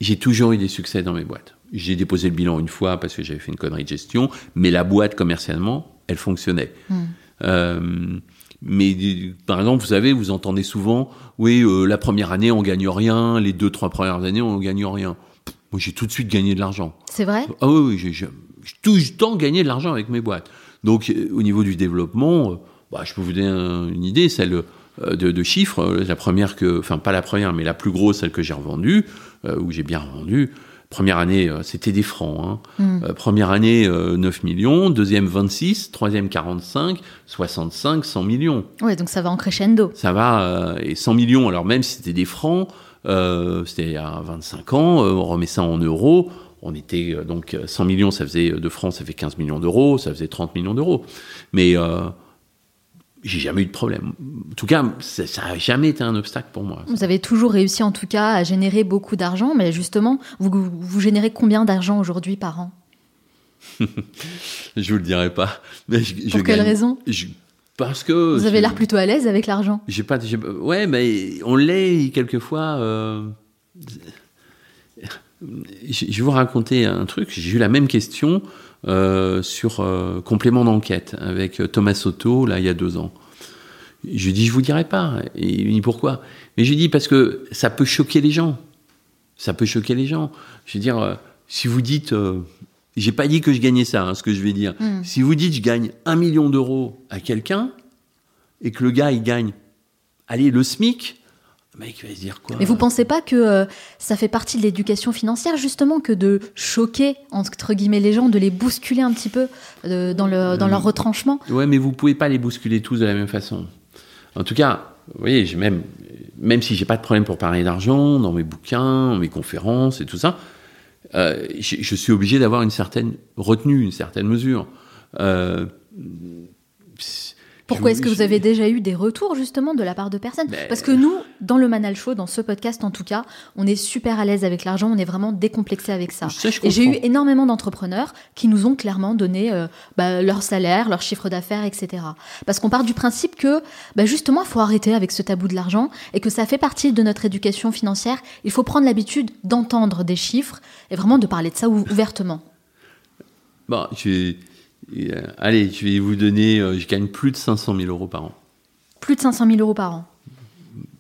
j'ai toujours eu des succès dans mes boîtes. J'ai déposé le bilan une fois parce que j'avais fait une connerie de gestion, mais la boîte commercialement, elle fonctionnait. Euh, mais par exemple, vous savez, vous entendez souvent, oui, euh, la première année on gagne rien, les deux trois premières années on gagne rien. Pff, Moi, j'ai tout de suite gagné de l'argent. C'est vrai? Ah oui, oui, j'ai tout le temps gagné de l'argent avec mes boîtes. Donc, euh, au niveau du développement, bah, je peux vous donner un- une idée, celle de, de chiffres. La première que, enfin, pas la première, mais la plus grosse, celle que j'ai revendue, où j'ai bien revendu. Première année, euh, c'était des francs. hein. Hmm. Euh, première année, euh, 9 millions. Deuxième, 26. Troisième, 45. 65, 100 millions. Ouais, donc ça va en crescendo. Ça va, euh, et 100 millions, alors même si c'était des francs, euh, c'était il y a 25 ans, euh, on remet ça en euros, on était euh, donc euh, 100 millions, ça faisait euh, de francs, ça fait 15 millions d'euros, ça faisait 30 millions d'euros. Mais euh, j'ai jamais eu de problème. En tout cas, ça ça a jamais été un obstacle pour moi. Vous avez toujours réussi en tout cas à générer beaucoup d'argent, mais justement, vous, vous générez combien d'argent aujourd'hui par an? Je vous le dirai pas. Mais je, je Pour quelle gagne- raison? Je- Parce que Vous avez l'air plutôt à l'aise avec l'argent. J'ai pas. j'ai- ouais, mais on l'est quelquefois. euh, Je vais vous raconter un truc. J'ai eu la même question euh, sur euh, complément d'enquête avec euh, Thomas Soto là il y a deux ans. Je lui dis je vous dirai pas. Et il me dit pourquoi? Mais je lui dis parce que ça peut choquer les gens. Ça peut choquer les gens. Je veux dire, euh, si vous dites, j'ai pas dit que je gagnais ça, hein, ce que je vais dire. Mm. Si vous dites, je gagne un million d'euros à quelqu'un et que le gars il gagne, allez, le SMIC, le mec il va se dire quoi Mais vous pensez pas que euh, ça fait partie de l'éducation financière justement que de choquer entre guillemets les gens, de les bousculer un petit peu euh, dans, le, dans leur retranchement? Ouais, mais vous pouvez pas les bousculer tous de la même façon. En tout cas, vous voyez, j'ai même, même si j'ai pas de problème pour parler d'argent dans mes bouquins, dans mes conférences et tout ça, euh, je, je suis obligé d'avoir une certaine retenue, une certaine mesure. Euh, Pourquoi est-ce que vous avez déjà eu des retours justement de la part de personnes? Ben- Parce que nous, dans le Manal Show, dans ce podcast en tout cas, on est super à l'aise avec l'argent, on est vraiment décomplexé avec ça. Ça, je Et j'ai eu énormément d'entrepreneurs qui nous ont clairement donné euh, bah, leur salaire, leur chiffre d'affaires, etc. Parce qu'on part du principe que bah, justement, il faut arrêter avec ce tabou de l'argent et que ça fait partie de notre éducation financière. Il faut prendre l'habitude d'entendre des chiffres et vraiment de parler de ça ou- ouvertement. Bon, je euh, allez, je vais vous donner, euh, je gagne plus de 500 000 euros par an, Plus de 500 000 euros par an.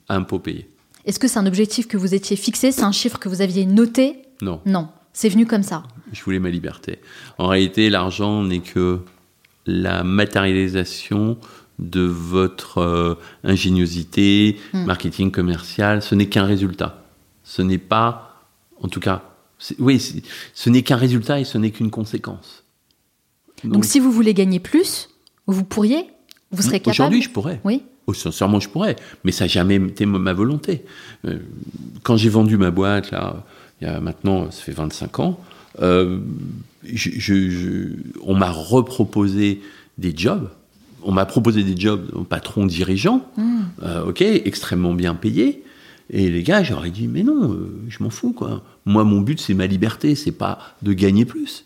impôts payés. Est-ce que c'est un objectif que vous étiez fixé? C'est un chiffre que vous aviez noté? Non, Non, c'est venu comme ça. je voulais ma liberté. En réalité, l'argent n'est que la matérialisation de votre euh, ingéniosité, Hmm. marketing commercial. Ce n'est qu'un résultat. Ce n'est pas, en tout cas, oui, ce n'est qu'un résultat et ce n'est qu'une conséquence. Donc, si vous voulez gagner plus, vous pourriez Vous serez capable Aujourd'hui, je pourrais. Oui. Oh, sincèrement, je pourrais, mais ça n'a jamais été ma- volonté. Euh, quand j'ai vendu ma boîte, là, il y a maintenant, ça fait 25 ans, euh, je- je- je- on m'a reproposé des jobs. On m'a proposé des jobs de patron dirigeant, euh, ok, extrêmement bien payés. Et les gars, j'aurais dit, mais non, euh, je m'en fous, quoi. Moi, mon but, c'est ma liberté, c'est pas de gagner plus.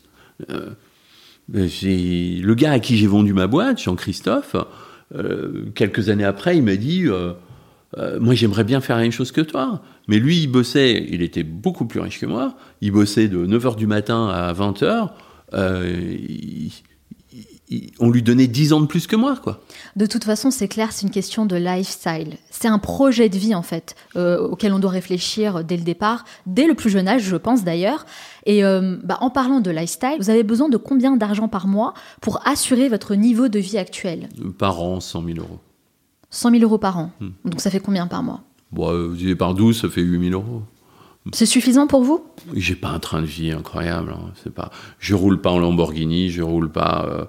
Euh, le gars à qui j'ai vendu ma boîte, Jean-Christophe, euh, quelques années après, il m'a dit euh, Moi, j'aimerais bien faire la même chose que toi. Mais lui, il bossait, il était beaucoup plus riche que moi. Il bossait de 9h du matin à 20h. On lui donnait 10 ans de plus que moi, quoi. De toute façon, c'est clair, c'est une question de lifestyle. C'est un projet de vie, en fait, euh, auquel on doit réfléchir dès le départ, dès le plus jeune âge, je pense d'ailleurs. Et euh, bah, en parlant de lifestyle, vous avez besoin de combien d'argent par mois pour assurer votre niveau de vie actuel? Par an, 100 000 euros. 100 000 euros par an. Hmm. Donc ça fait combien par mois? Bon, euh, vous divisez par 12, ça fait 8 000 euros. C'est suffisant pour vous? J'ai pas un train de vie incroyable. hein, C'est pas. Je roule pas en Lamborghini, je roule pas euh,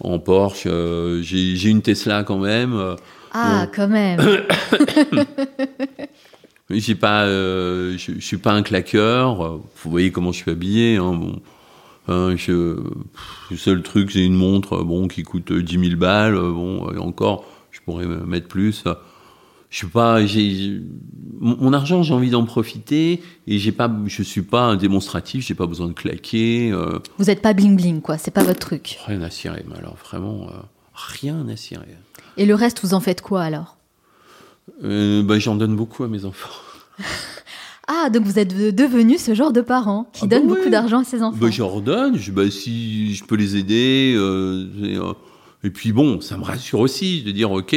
en Porsche. euh, J'ai j'ai une Tesla quand même. euh, Ah, quand même. j'ai pas. euh, je, je suis pas un claqueur. Vous voyez comment je suis habillé. Hein, bon. Hein, je, le seul truc, c'est une montre, bon, qui coûte euh, 10 000 balles. Bon, et encore, je pourrais me mettre plus. Je suis pas. J'ai mon, argent, j'ai envie d'en profiter et j'ai pas. Je suis pas un démonstratif. J'ai pas besoin de claquer. euh, vous n'êtes pas bling bling, quoi. C'est pas votre truc. Rien à cirer, mais alors vraiment, euh, rien à cirer. Et le reste, vous en faites quoi alors? Euh, bah, J'en donne beaucoup à mes enfants. Ah, donc vous êtes de- devenu ce genre de parent qui Ah bah donne beaucoup d'argent à ses enfants. Bah, J'en redonne, je, bah, si je peux les aider. et, euh, et puis bon, ça me rassure aussi de dire, ok,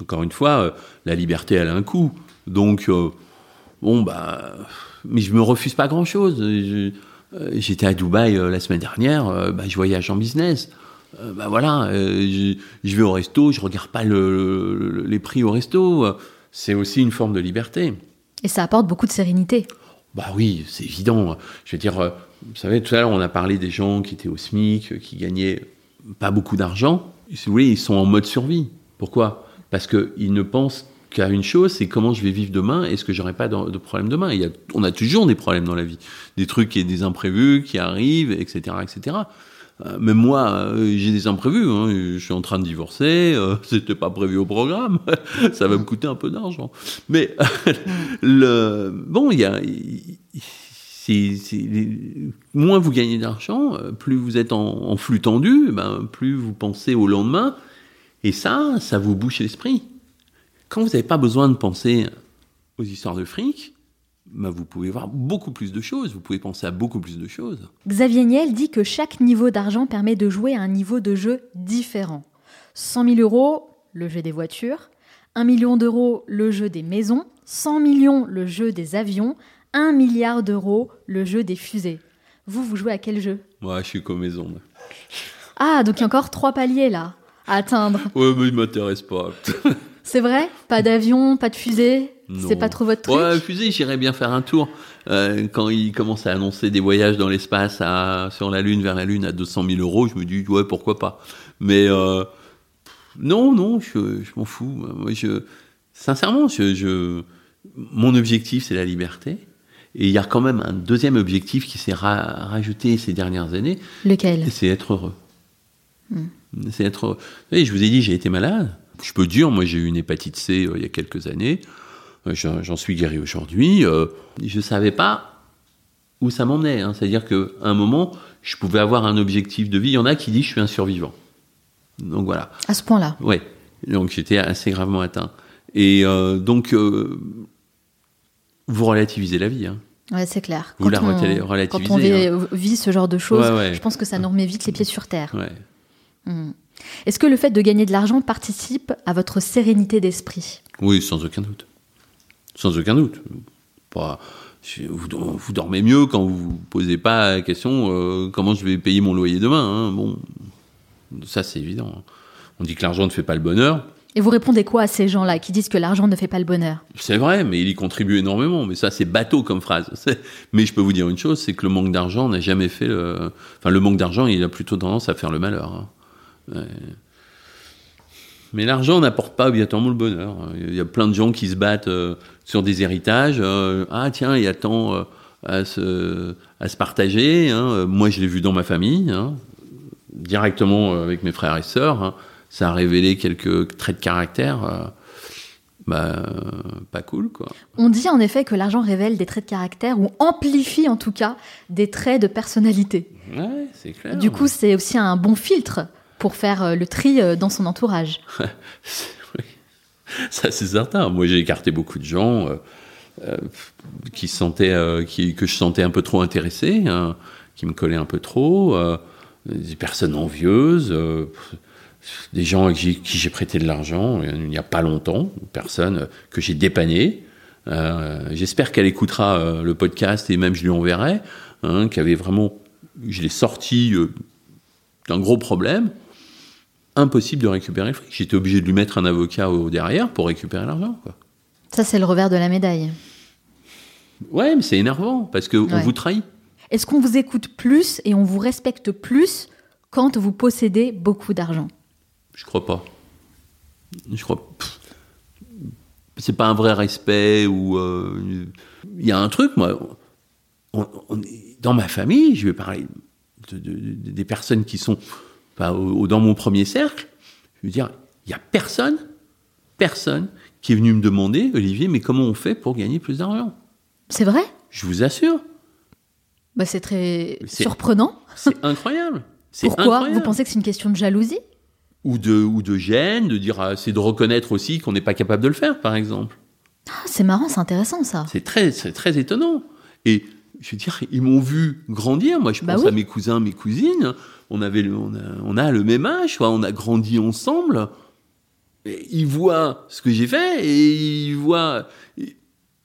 encore une fois, euh, la liberté, elle a un coût. Donc, euh, bon, bah, mais je me refuse pas grand-chose. Euh, J'étais à Dubaï la semaine dernière, bah, je voyage en business. Euh, bah voilà, euh, je, je vais au resto, je regarde pas le- le- les prix au resto. C'est aussi une forme de liberté. Et ça apporte beaucoup de sérénité. Bah oui, c'est évident. Je veux dire, vous savez, tout à l'heure, on a parlé des gens qui étaient au SMIC, qui gagnaient pas beaucoup d'argent. Si vous voulez, ils sont en mode survie. Pourquoi? Parce qu'ils ne pensent qu'à une chose, c'est comment je vais vivre demain, est-ce que j'aurai pas de, problème demain On a toujours des problèmes dans la vie. Des trucs, et des imprévus qui arrivent, etc. etc. Même moi, euh, j'ai des imprévus. hein. Je suis en train de divorcer, euh, c'était pas prévu au programme. Ça va me coûter un peu d'argent. Mais bon, il y a moins vous gagnez d'argent, euh, plus vous êtes en, en flux tendu, ben, plus vous pensez au lendemain. Et ça, ça vous bouche l'esprit. Quand vous n'avez pas besoin de penser aux histoires de fric, ben, vous pouvez voir beaucoup plus de choses, vous pouvez penser à beaucoup plus de choses. Xavier Niel dit que chaque niveau d'argent permet de jouer à un niveau de jeu différent. 100 000 euros, le jeu des voitures. 1 million d'euros, le jeu des maisons. 100 millions, le jeu des avions. 1 milliard d'euros, le jeu des fusées. Vous, vous jouez à quel jeu? Moi, je suis mes ondes. Ah, donc il y a encore trois paliers là atteindre. Ouais, mais il m'intéresse pas. C'est vrai? Pas d'avion, pas de fusée? C'est pas trop votre truc? Ouais, fusée, j'irais bien faire un tour. Euh, quand ils commencent à annoncer des voyages dans l'espace à, sur la Lune, vers la Lune à 200 000 euros, je me dis, ouais, pourquoi pas. Mais euh, non, non, je, je m'en fous. Moi, je, sincèrement, je, je, mon objectif, c'est la liberté. Et il y a quand même un deuxième objectif qui s'est ra- rajouté ces dernières années, Lequel? C'est être heureux. C'est être. Vous je vous ai dit, j'ai été malade. Je peux dire, moi, j'ai eu une hépatite C euh, il y a quelques années. Euh, J'en suis guéri aujourd'hui. Euh, je savais pas où ça m'emmenait. hein. C'est-à-dire qu'à un moment, je pouvais avoir un objectif de vie. Il y en a qui disent, je suis un survivant. Donc voilà. À ce point-là. Ouais. Donc j'étais assez gravement atteint. Et donc, vous relativisez la vie. Hein. Ouais, c'est clair. Vous la on- relati- Quand on vit, vit ce genre de choses, Ouais, ouais. je pense que ça nous remet vite les pieds sur terre. Ouais. Hmm. Est-ce que le fait de gagner de l'argent participe à votre sérénité d'esprit? Oui, sans aucun doute. Sans aucun doute. Pas- vous, vous dormez mieux quand vous vous posez pas la question euh, comment je vais payer mon loyer demain. hein. Bon, ça c'est évident. On dit que l'argent ne fait pas le bonheur. Et vous répondez quoi à ces gens-là qui disent que l'argent ne fait pas le bonheur? C'est vrai, mais il y contribue énormément. Mais ça, c'est bateau comme phrase. Mais je peux vous dire une chose, c'est que le manque d'argent n'a jamais fait le... Enfin, le manque d'argent, il a plutôt tendance à faire le malheur. hein. Ouais. Mais l'argent n'apporte pas obligatoirement le bonheur. Il y a plein de gens qui se battent euh, sur des héritages. euh, ah tiens, il y a tant euh, à, se, à se partager. hein. Moi, je l'ai vu dans ma famille, hein, directement avec mes frères et sœurs. hein. Ça a révélé quelques traits de caractère. bah, pas cool, quoi. On dit en effet que l'argent révèle des traits de caractère ou amplifie en tout cas des traits de personnalité. Ouais, c'est clair. Du coup, c'est aussi un bon filtre pour faire euh, le tri euh, dans son entourage. Oui. ça c'est certain. Moi, j'ai écarté beaucoup de gens euh, qui se sentaient, que je sentais un peu trop intéressés, hein, qui me collaient un peu trop, des personnes envieuses, des gens à qui, j'ai prêté de l'argent il n'y a pas longtemps, une personne que j'ai dépannée. J'espère qu'elle écoutera le podcast et même je lui enverrai, hein, qui avait vraiment, je l'ai sorti d'un gros problème impossible de récupérer le fric. J'étais obligé de lui mettre un avocat au derrière pour récupérer l'argent. Ça, c'est le revers de la médaille. Ouais, mais c'est énervant parce qu'on Ouais. vous trahit. Est-ce qu'on vous écoute plus et on vous respecte plus quand vous possédez beaucoup d'argent? Je crois pas. Je crois. C'est pas un vrai respect ou euh, il y a un truc moi. on- on est- dans ma famille, je vais parler de- de- de- des personnes qui sont enfin, au- dans mon premier cercle. Je veux dire, il y a personne, personne qui est venu me demander, Olivier, mais comment on fait pour gagner plus d'argent? C'est vrai? Je vous assure. bah, C'est très C'est- surprenant. C'est incroyable. C'est Pourquoi? Incroyable. Vous pensez que c'est une question de jalousie? Ou de ou de gêne, de dire ah, c'est de reconnaître aussi qu'on n'est pas capable de le faire, par exemple. Ah, C'est marrant, c'est intéressant ça. C'est très c'est très étonnant. Et je veux dire, ils m'ont vu grandir. Moi, je Bah pense oui. à mes cousins, mes cousines. On avait on a, on a le même âge, on a grandi ensemble. Et ils voient ce que j'ai fait et ils voient. et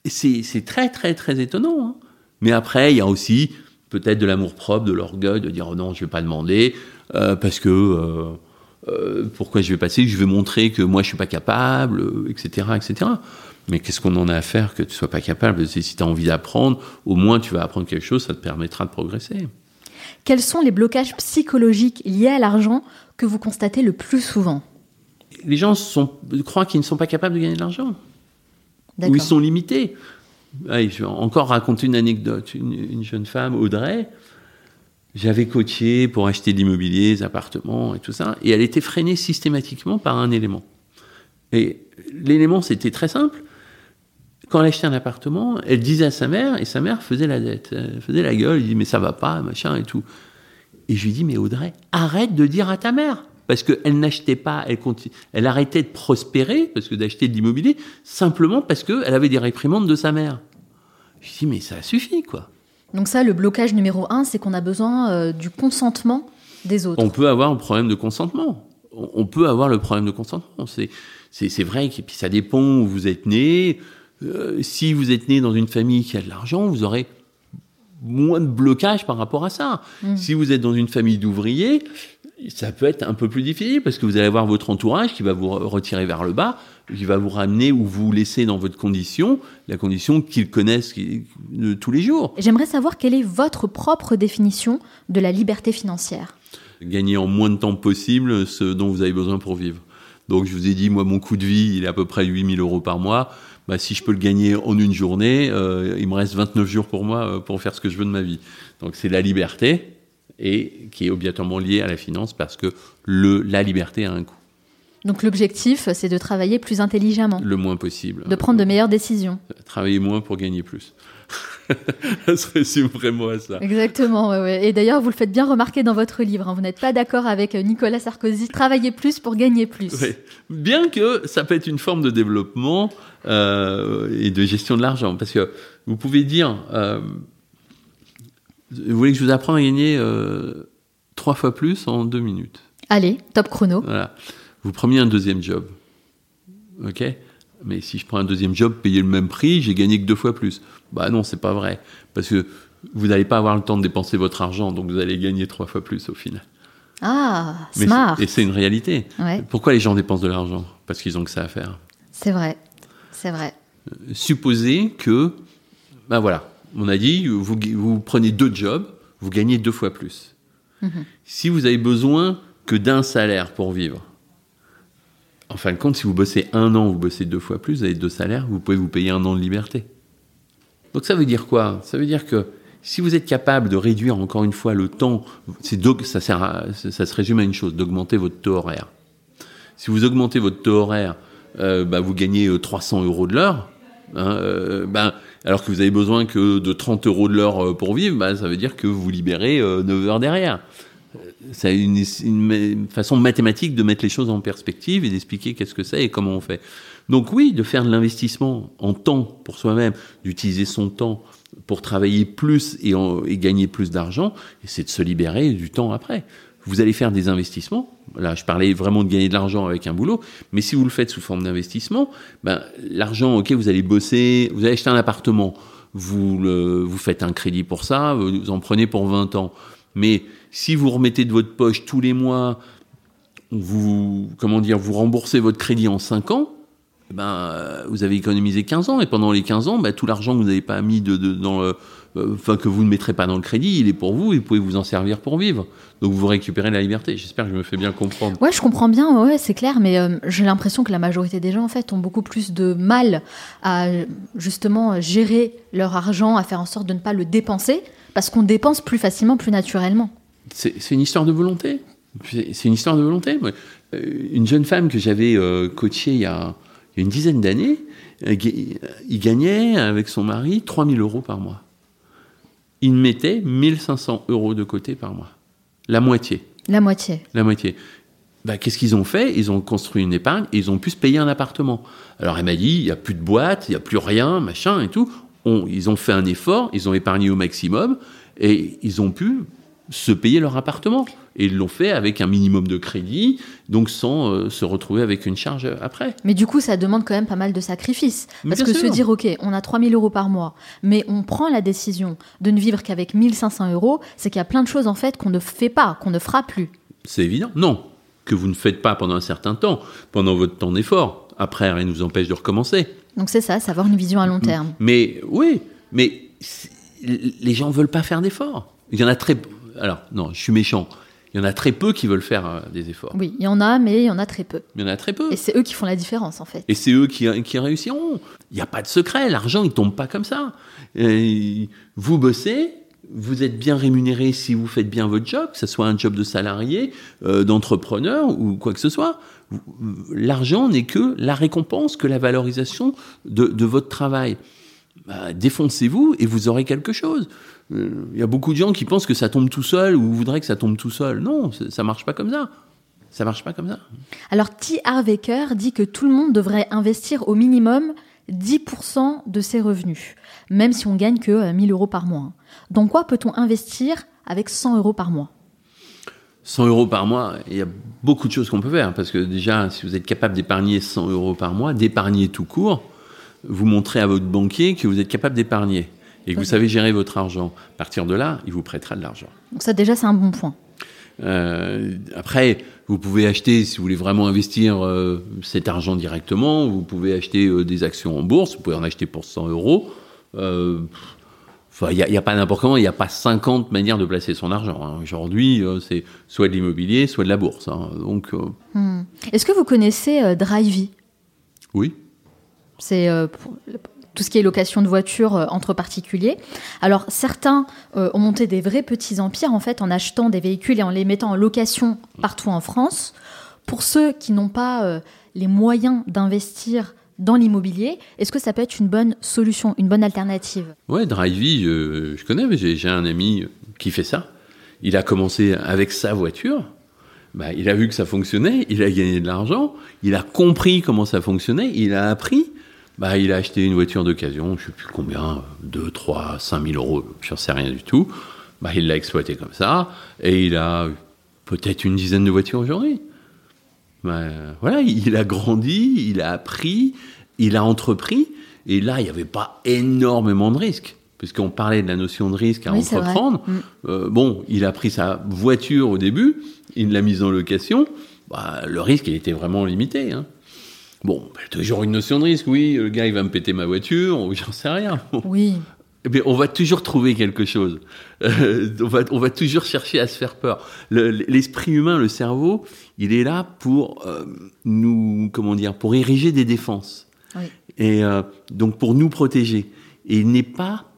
C'est très très très étonnant. hein. Mais après, il y a aussi peut-être de l'amour propre, de l'orgueil, de dire oh non, je vais pas demander euh, parce que euh, euh, pourquoi je vais passer, je vais montrer que moi je suis pas capable, etc., etc. Mais qu'est-ce qu'on en a à faire que tu sois pas capable? Si tu as envie d'apprendre, au moins tu vas apprendre quelque chose, ça te permettra de progresser. Quels sont les blocages psychologiques liés à l'argent que vous constatez le plus souvent Les gens sont, croient qu'ils ne sont pas capables de gagner de l'argent, ou ils sont limités. Allez, je vais encore raconter une anecdote. Une, une jeune femme, Audrey, j'avais coaché pour acheter de l'immobilier, des appartements et tout ça, et elle était freinée systématiquement par un élément. Et l'élément, c'était très simple. Quand elle achetait un appartement, elle disait à sa mère, et sa mère faisait la dette, elle faisait la gueule, elle dit mais ça va pas, machin et tout. Et je lui dis mais Audrey, arrête de dire à ta mère, parce qu'elle n'achetait pas, elle, conti- elle arrêtait de prospérer, parce que d'acheter de l'immobilier, simplement parce qu'elle avait des réprimandes de sa mère. Je lui dis mais ça suffit quoi. Donc ça, le blocage numéro un, c'est qu'on a besoin euh, du consentement des autres. On peut avoir un problème de consentement. On peut avoir le problème de consentement. C'est vrai que puis ça dépend où vous êtes né. Euh, si vous êtes né dans une famille qui a de l'argent, vous aurez moins de blocage par rapport à ça. Mm. Si vous êtes dans une famille d'ouvriers, ça peut être un peu plus difficile parce que vous allez avoir votre entourage qui va vous re- retirer vers le bas, qui va vous ramener ou vous laisser dans votre condition, la condition qu'ils connaissent de tous les jours. J'aimerais savoir quelle est votre propre définition de la liberté financière. Gagner en moins de temps possible ce dont vous avez besoin pour vivre. Donc je vous ai dit, moi mon coût de vie, il est à peu près 8000 euros par mois. Bah, si je peux le gagner en une journée, euh, il me reste 29 jours pour moi euh, pour faire ce que je veux de ma vie. Donc c'est la liberté et qui est obligatoirement liée à la finance parce que le, la liberté a un coût, Donc l'objectif, c'est de travailler plus intelligemment, le moins possible. de prendre de meilleures décisions. Travailler moins pour gagner plus. Ça se résume vraiment à ça. Exactement, ouais, ouais. et d'ailleurs vous le faites bien remarquer dans votre livre, hein. vous n'êtes pas d'accord avec euh, Nicolas Sarkozy, travailler plus pour gagner plus. Ouais. Bien que ça peut être une forme de développement euh, et de gestion de l'argent, parce que vous pouvez dire, euh, vous voulez que je vous apprenne à gagner euh, trois fois plus en deux minutes. Allez, top chrono. Voilà. Vous preniez un deuxième job, ok? Mais si je prends un deuxième job, payer le même prix, j'ai gagné que deux fois plus. Bah non, c'est pas vrai, parce que vous n'allez pas avoir le temps de dépenser votre argent, donc vous allez gagner trois fois plus au final. Ah, Mais smart. Et c'est une réalité. Ouais, Pourquoi les gens dépensent de l'argent? Parce qu'ils ont que ça à faire. c'est vrai, c'est vrai. supposer que, ben voilà, on a dit, vous, vous prenez deux jobs, vous gagnez deux fois plus. Mhm. Si vous avez besoin que d'un salaire pour vivre, en fin de compte, si vous bossez un an, vous bossez deux fois plus, vous avez deux salaires, vous pouvez vous payer un an de liberté. Donc ça veut dire quoi? Ça veut dire que si vous êtes capable de réduire encore une fois le temps, ça, ça se résume à une chose, d'augmenter votre taux horaire. Si vous augmentez votre taux horaire, euh, bah, vous gagnez euh, 300 euros de l'heure. hein, euh, ben, alors que vous avez besoin que de 30 euros de l'heure euh, pour vivre, bah, ça veut dire que vous libérez euh, 9 heures derrière. C'est une, une- façon mathématique de mettre les choses en perspective et d'expliquer qu'est-ce que c'est et comment on fait. Donc oui, de faire de l'investissement en temps pour soi-même, d'utiliser son temps pour travailler plus et, gagner plus d'argent, c'est de se libérer du temps après. Vous allez faire des investissements. Là, je parlais vraiment de gagner de l'argent avec un boulot, mais si vous le faites sous forme d'investissement, ben, l'argent, ok, vous allez bosser, vous allez acheter un appartement, vous, vous faites un crédit pour ça, vous en prenez pour 20 ans. Mais si vous remettez de votre poche tous les mois, vous, comment dire, vous remboursez votre crédit en 5 ans, ben, euh, vous avez économisé 15 ans, et pendant les 15 ans, ben, tout l'argent que vous n'avez pas mis de, dans le, euh, enfin, que vous ne mettrez pas dans le crédit, il est pour vous, et vous pouvez vous en servir pour vivre. Donc vous récupérez la liberté. J'espère que je me fais bien comprendre. Ouais, je comprends bien, ouais, c'est clair, mais euh, j'ai l'impression que la majorité des gens, en fait, ont beaucoup plus de mal à justement gérer leur argent, à faire en sorte de ne pas le dépenser, parce qu'on dépense plus facilement, plus naturellement. C'est une histoire de volonté. C'est une histoire de volonté. Euh, Une jeune femme que j'avais euh, coachée il y a, une dizaine d'années, euh, il gagnait avec son mari 3000 euros par mois. Il mettait 1500 euros de côté par mois. La moitié. La moitié. La moitié. Bah, Qu'est-ce qu'ils ont fait? Ils ont construit une épargne et ils ont pu se payer un appartement. Alors elle m'a dit, il n'y a plus de boîte, il n'y a plus rien, machin et tout. On- ils ont fait un effort, ils ont épargné au maximum et ils ont pu se payer leur appartement. Et ils l'ont fait avec un minimum de crédit, donc sans euh, se retrouver avec une charge après. Mais du coup, ça demande quand même pas mal de sacrifices. Parce que se dire, OK, on a 3000 euros par mois, mais on prend la décision de ne vivre qu'avec 1500 euros, c'est qu'il y a plein de choses, en fait, qu'on ne fait pas, qu'on ne fera plus. C'est évident. Non, que vous ne faites pas pendant un certain temps, pendant votre temps d'effort. Après, rien ne nous empêche de recommencer. Donc c'est ça, c'est avoir une vision à long terme. Mais oui, mais les gens veulent pas faire d'efforts. Il y en a très. Alors non, je suis méchant. Il y en a très peu qui veulent faire euh, des efforts. Oui, il y en a, mais il y en a très peu. Il y en a très peu. Et c'est eux qui font la différence, en fait. Et c'est eux qui, qui réussiront. Il n'y a pas de secret. L'argent, il tombe pas comme ça. Et vous bossez, vous êtes bien rémunéré si vous faites bien votre job, que ce soit un job de salarié, euh, d'entrepreneur ou quoi que ce soit. L'argent n'est que la récompense, que la valorisation de, de votre travail. Bah, défoncez-vous et vous aurez quelque chose. Euh, Il y a beaucoup de gens qui pensent que ça tombe tout seul ou voudraient que ça tombe tout seul. Non, ça marche pas comme ça. Ça marche pas comme ça. Alors, T. Harvecker dit que tout le monde devrait investir au minimum 10% de ses revenus, même si on gagne que euh, 1000 euros par mois. Dans quoi peut-on investir avec 100 euros par mois? 100 euros par mois, il y a beaucoup de choses qu'on peut faire. Parce que déjà, si vous êtes capable d'épargner 100 euros par mois, d'épargner tout court, vous montrez à votre banquier que vous êtes capable d'épargner et que vous savez gérer votre argent. À partir de là, il vous prêtera de l'argent. Donc ça déjà c'est un bon point. Euh, après, vous pouvez acheter, si vous voulez vraiment investir euh, cet argent directement, vous pouvez acheter euh, des actions en bourse, vous pouvez en acheter pour 100 euros. Enfin, il n'y a, a, pas n'importe comment, il n'y a pas 50 manières de placer son argent. Hein. Aujourd'hui, euh, c'est soit de l'immobilier, soit de la bourse. Hein. Donc, euh... hmm. Est-ce que vous connaissez euh, Drivey Oui. C'est tout ce qui est location de voitures euh, entre particuliers. Alors certains euh, ont monté des vrais petits empires en fait en achetant des véhicules et en les mettant en location partout en France. Pour ceux qui n'ont pas euh, les moyens d'investir dans l'immobilier, est-ce que ça peut être une bonne solution, une bonne alternative? Ouais, Drivey, je, connais, j'ai un ami qui fait ça. Il a commencé avec sa voiture. Bah, il a vu que ça fonctionnait, il a gagné de l'argent, il a compris comment ça fonctionnait, il a appris. Bah, il a acheté une voiture d'occasion, je sais plus combien, 2, 3, 5 000 euros, j'en sais rien du tout. Bah, il l'a exploité comme ça, et il a peut-être une dizaine de voitures aujourd'hui. Bah, voilà, il a grandi, il a appris, il a entrepris, et là, il n'y avait pas énormément de risques. Puisqu'on parlait de la notion de risque à Oui, entreprendre. vrai. Euh, bon, il a pris sa voiture au début, il l'a mise en location. Bah, le risque, il était vraiment limité. Hein. Bon, toujours une notion de risque, oui, le gars, il va me péter ma voiture, ou j'en sais rien. Bon. Oui. Eh bien, on va toujours trouver quelque chose. Euh, on, va, on va toujours chercher à se faire peur. Le- L'esprit humain, le cerveau, il est là pour euh, nous, comment dire, pour ériger des défenses. Oui. Et euh, donc pour nous protéger. Et il n'est pas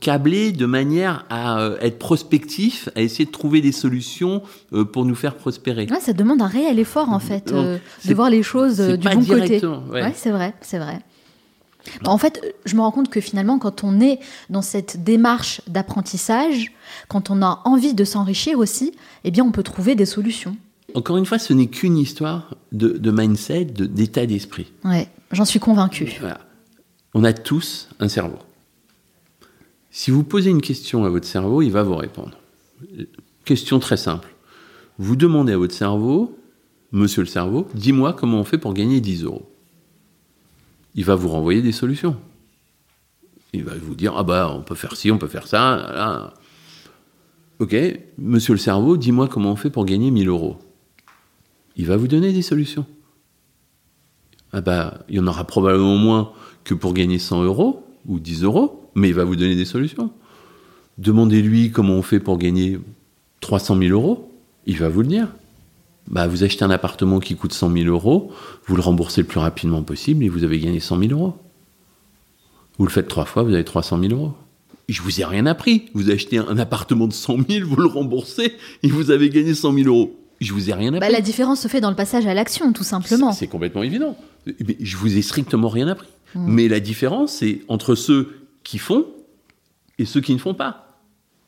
câblé de manière à euh, être prospectif, à essayer de trouver des solutions euh, pour nous faire prospérer. Ouais, ça demande un réel effort en fait Non, euh, de voir les choses euh, du pas bon côté. ouais. Ouais, c'est vrai, c'est vrai. Bah, En fait, je me rends compte que finalement, quand on est dans cette démarche d'apprentissage, quand on a envie de s'enrichir aussi, eh bien, on peut trouver des solutions. Encore une fois, ce n'est qu'une histoire de, de mindset, de- d'état d'esprit. Ouais, j'en suis convaincue. Voilà. On a tous un cerveau. Si vous posez une question à votre cerveau, il va vous répondre. Question très simple. Vous demandez à votre cerveau, monsieur le cerveau, dis-moi comment on fait pour gagner 10 euros. Il va vous renvoyer des solutions. Il va vous dire, ah bah, on peut faire ci, on peut faire ça. là. Ok, monsieur le cerveau, dis-moi comment on fait pour gagner 1000 euros. Il va vous donner des solutions ah bah, il y en aura probablement moins que pour gagner 100 euros ou 10 euros, mais il va vous donner des solutions. Demandez-lui comment on fait pour gagner 300 000 euros, il va vous le dire. Bah, vous achetez un appartement qui coûte 100 000 euros, vous le remboursez le plus rapidement possible et vous avez gagné 100 000 euros. Vous le faites trois fois, vous avez 300 000 euros. Je vous ai rien appris. Vous achetez un appartement de 100 000, vous le remboursez et vous avez gagné 100 000 euros. Je vous ai rien appris. Bah, la différence se fait dans le passage à l'action, tout simplement. C'est c'est complètement évident. Mais je vous ai strictement rien appris. Mm. Mais la différence, c'est entre ceux qui font et ceux qui ne font pas.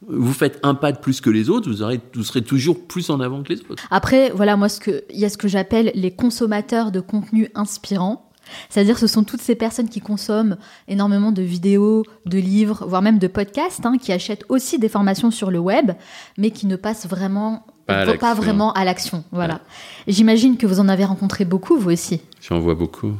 Vous faites un pas de plus que les autres, vous, aurez, vous serez toujours plus en avant que les autres. Après, voilà, moi, il y a ce que j'appelle les consommateurs de contenu inspirant. C'est-à-dire, ce sont toutes ces personnes qui consomment énormément de vidéos, de livres, voire même de podcasts, hein, qui achètent aussi des formations sur le web, mais qui ne passent vraiment Pas vraiment à l'action. Voilà. J'imagine que vous en avez rencontré beaucoup, vous aussi. J'en vois beaucoup.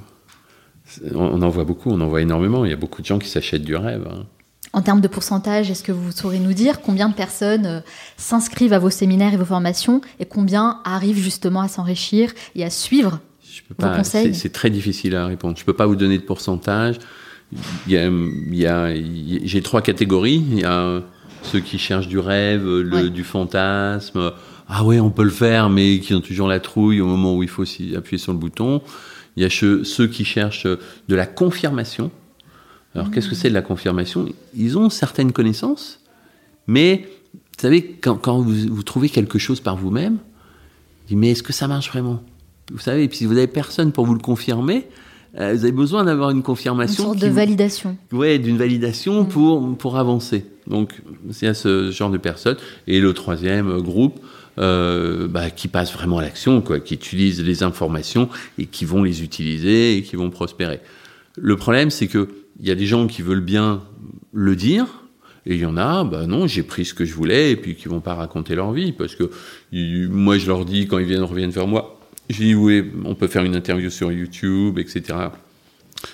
On en voit beaucoup, on en voit énormément. Il y a beaucoup de gens qui s'achètent du rêve. hein. En termes de pourcentage, est-ce que vous saurez nous dire combien de personnes euh, s'inscrivent à vos séminaires et vos formations et combien arrivent justement à s'enrichir et à suivre Je peux Vos pas. conseils? C'est très difficile à répondre. Je peux pas vous donner de pourcentage. Il y a, il y a- il y a- j'ai trois catégories. Il y a ceux qui cherchent du rêve, le, Ouais. du fantasme. Ah ouais, on peut le faire, mais qui ont toujours la trouille au moment où il faut appuyer sur le bouton. Il y a ceux qui cherchent de la confirmation. Alors, qu'est-ce que c'est de la confirmation? Ils ont certaines connaissances, mais vous savez, quand, quand vous, vous trouvez quelque chose par vous-même, vous mais est-ce que ça marche vraiment? Vous savez, et puis si vous n'avez personne pour vous le confirmer, euh, vous avez besoin d'avoir une une confirmation. sorte qui de vous- validation Ouais, d'une validation pour, pour avancer. Donc, c'est à ce genre de personnes. Et le troisième euh, groupe, euh, bah, qui passe vraiment à l'action, quoi, qui utilise les informations et qui vont les utiliser et qui vont prospérer. Le problème, c'est que il y a des gens qui veulent bien le dire, et il y en a, bah non, j'ai pris ce que je voulais, et puis qui vont pas raconter leur vie, parce que moi, je leur dis quand ils viennent reviennent vers moi, je dis oui, on peut faire une interview sur YouTube, etc.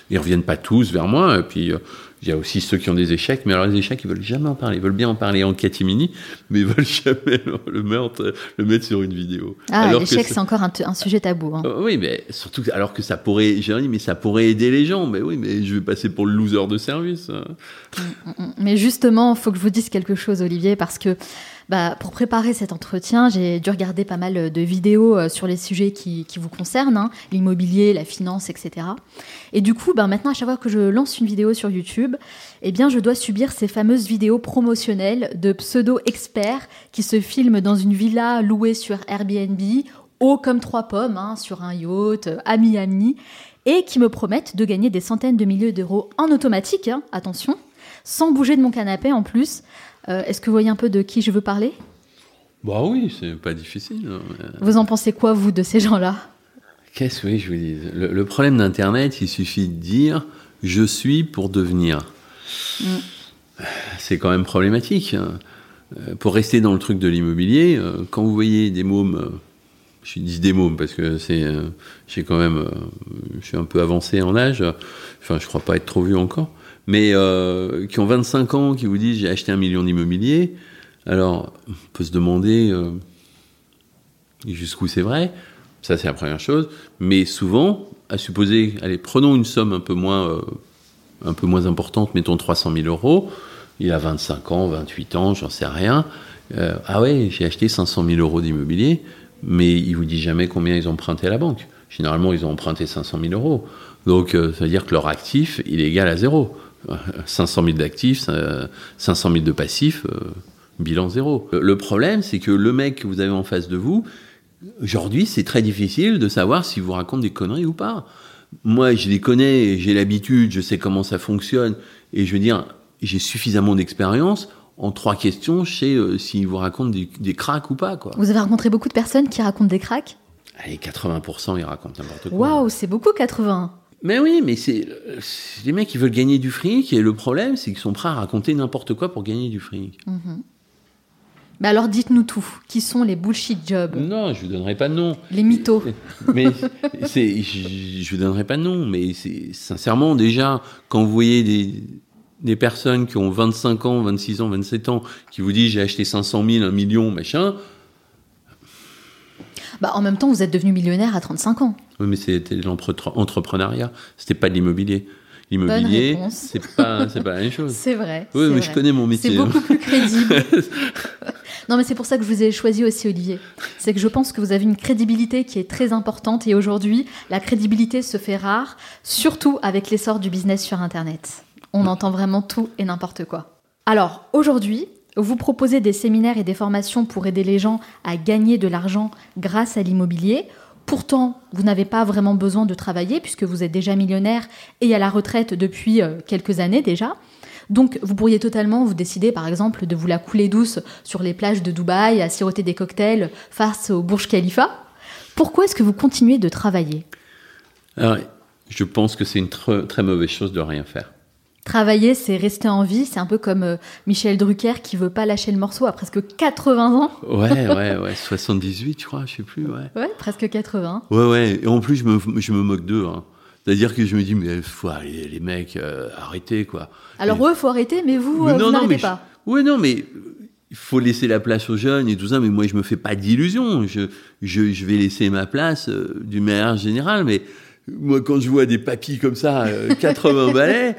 Ils reviennent pas tous vers moi. Et puis, euh, il y a aussi ceux qui ont des échecs, mais alors les échecs, ils veulent jamais en parler. Ils veulent bien en parler en catimini, mais ils veulent jamais le mettre, le mettre sur une vidéo. Ah, l'échec, c'est encore un, un, sujet tabou. Hein. Euh, oui, mais surtout, alors que ça pourrait, j'ai dit, mais ça pourrait aider les gens. Mais oui, mais je vais passer pour le loser de service. Hein. Mm, mm, mm. Mais justement, il faut que je vous dise quelque chose, Olivier, parce que bah, pour préparer cet entretien, j'ai dû regarder pas mal de vidéos euh, sur les sujets qui, vous concernent, hein, l'immobilier, la finance, etc. Et du coup, bah, maintenant, à chaque fois que je lance une vidéo sur YouTube, eh bien, je dois subir ces fameuses vidéos promotionnelles de pseudo-experts qui se filment dans une villa louée sur Airbnb, haut comme trois pommes, hein, sur un yacht, à Miami, et qui me promettent de gagner des centaines de milliers d'euros en automatique, hein, attention, sans bouger de mon canapé en plus. Euh, est-ce que vous voyez un peu de qui je veux parler? Bah oui, c'est pas difficile. Hein, vous en pensez quoi, vous, de ces gens-là? Qu'est-ce que je vous dis le, problème d'Internet, il suffit de dire je suis pour devenir. Mm. C'est quand même problématique. Hein. Euh, pour rester dans le truc de l'immobilier, euh, quand vous voyez des mômes, je dis des mômes parce que c'est, j'ai quand même, je suis un peu avancé en âge. Enfin, je crois pas être trop vieux encore mais euh, qui ont 25 ans, qui vous disent j'ai acheté un million d'immobilier, alors on peut se demander euh, jusqu'où c'est vrai. Ça, c'est la première chose. Mais souvent, à supposer, allez, prenons une somme un peu moins, euh, un peu moins importante, mettons 300 000 euros. Il a 25 ans, 28 ans, j'en sais rien. ah ouais, j'ai acheté 500 000 euros d'immobilier, mais il vous dit jamais combien ils ont emprunté à la banque. Généralement, ils ont emprunté 500 000 euros. Donc, ça veut dire que leur actif, il est égal à zéro. 500 000 d'actifs, 500 000 de passifs, euh, bilan zéro. Le problème, c'est que le mec que vous avez en face de vous, aujourd'hui, c'est très difficile de savoir s'il vous raconte des conneries ou pas. Moi, je les connais, j'ai l'habitude, je sais comment ça fonctionne, et je veux dire, j'ai suffisamment d'expérience. En trois questions, je sais euh, s'il vous raconte des, des cracks ou pas. Quoi. Vous avez rencontré beaucoup de personnes qui racontent des cracks? Allez, 80% ils racontent n'importe quoi. Waouh, c'est beaucoup 80 mais oui, mais c'est les mecs qui veulent gagner du fric et le problème, c'est qu'ils sont prêts à raconter n'importe quoi pour gagner du fric. Mhm. Mais alors dites-nous tout. Qui sont les bullshit jobs? Non, je vous donnerai pas de nom. Les mythos. Mais c'est, je, je vous donnerai pas de nom. Mais c'est sincèrement déjà quand vous voyez des, des personnes qui ont 25 ans, 26 ans, 27 ans, qui vous disent j'ai acheté 500 000, 1 million, machin. Bah, en même temps, vous êtes devenu millionnaire à 35 ans. Oui, mais c'était l'entrepreneuriat, c'était pas de l'immobilier. L'immobilier, c'est pas, c'est pas la même chose. C'est vrai. Oui, mais je connais mon métier. C'est beaucoup plus crédible. non, mais c'est pour ça que je vous ai choisi aussi, Olivier. C'est que je pense que vous avez une crédibilité qui est très importante et aujourd'hui, la crédibilité se fait rare, surtout avec l'essor du business sur Internet. On entend vraiment tout et n'importe quoi. Alors, aujourd'hui, vous proposez des séminaires et des formations pour aider les gens à gagner de l'argent grâce à l'immobilier. Pourtant, vous n'avez pas vraiment besoin de travailler puisque vous êtes déjà millionnaire et à la retraite depuis euh, quelques années déjà. Donc, vous pourriez totalement vous décider, par exemple, de vous la couler douce sur les plages de Dubaï, à siroter des cocktails face au Burj Khalifa. Pourquoi est-ce que vous continuez de travailler? Je pense que c'est une très mauvaise chose de rien faire. Travailler, c'est rester en vie. C'est un peu comme euh, Michel Drucker qui veut pas lâcher le morceau à presque 80 ans. Ouais, ouais, ouais. 78, je crois, je sais plus, ouais. Ouais, presque 80. Ouais, ouais. Et en plus, je me, je me moque d'eux. Hein. C'est-à-dire que je me dis, mais faut aller, les mecs, euh, arrêtez, quoi. Alors, eux, faut arrêter, mais vous, euh, vous n'arrêtez pas. Ouais, non, mais il faut laisser la place aux jeunes et tout ça, mais moi, je me fais pas d'illusions. Je, je, je, vais laisser ma place du meilleur général, mais moi, quand je vois des papis comme ça, 80 balais,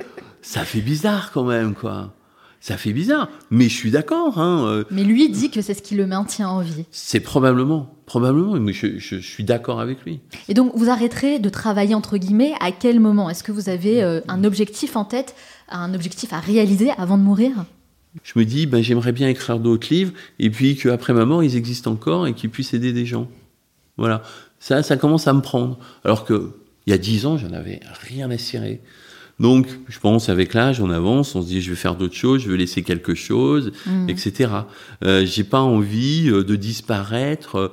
ça fait bizarre quand même, quoi. Ça fait bizarre, mais je suis d'accord. Hein, euh. Mais lui dit que c'est ce qui le maintient en vie. C'est probablement, probablement, mais je, suis d'accord avec lui. Et donc, vous arrêterez de travailler entre guillemets à quel moment? Est-ce que vous avez euh, un objectif en tête, un objectif à réaliser avant de mourir? Je me dis, ben, j'aimerais bien écrire d'autres livres, et puis qu'après ma mort, ils existent encore et qu'ils puissent aider des gens. Voilà, ça, ça commence à me prendre. Alors que il y a dix ans, j'en avais rien à cirer. Donc, je pense, avec l'âge, on avance, on se dit, je vais faire d'autres choses, je vais laisser quelque chose, mm. etc. Euh, j'ai pas envie euh, de disparaître. Euh,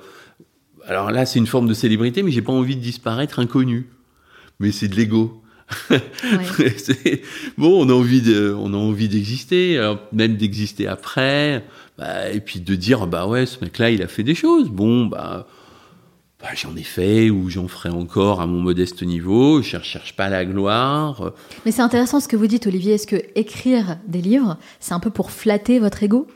alors là, c'est une forme de célébrité, mais j'ai pas envie de disparaître inconnu. Mais c'est de l'ego. bon, on a envie de, on a envie d'exister, même d'exister après, bah, et puis de dire, bah ouais, ce mec-là, il a fait des choses. Bon, bah, bah, j'en ai fait ou j'en ferai encore à mon modeste niveau. Je ne cherche pas la gloire. Mais c'est intéressant ce que vous dites, Olivier. Est-ce que écrire des livres, c'est un peu pour flatter votre ego?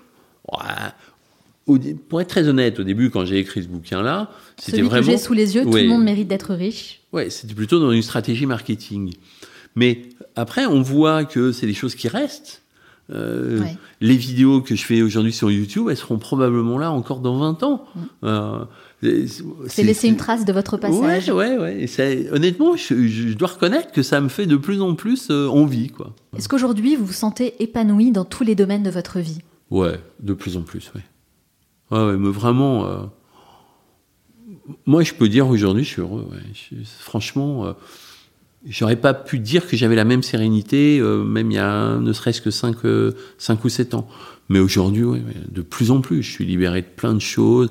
Pour être très honnête, au début, quand j'ai écrit ce bouquin-là, c'était vraiment. que j'ai sous les yeux, tout le monde mérite d'être riche. Ouais, c'était plutôt dans une stratégie marketing. Mais après, on voit que c'est des choses qui restent. Euh, les vidéos que je fais aujourd'hui sur YouTube, elles seront probablement là encore dans 20 ans. Mm. Euh, c'est laisser une trace de votre passage. Ouais, ouais, ouais. honnêtement, je, dois reconnaître que ça me fait de plus en plus euh, envie, quoi. Est-ce qu'aujourd'hui vous vous sentez épanoui dans tous les domaines de votre vie? Ouais, de plus en plus, ouais. Ouais, mais vraiment. Moi, je peux dire aujourd'hui, je suis heureux. franchement, j'aurais pas pu dire que j'avais la même sérénité, euh, même il y a ne serait-ce que 5, euh, ou 7 ans. Mais aujourd'hui, de plus en plus, je suis libéré de plein de choses.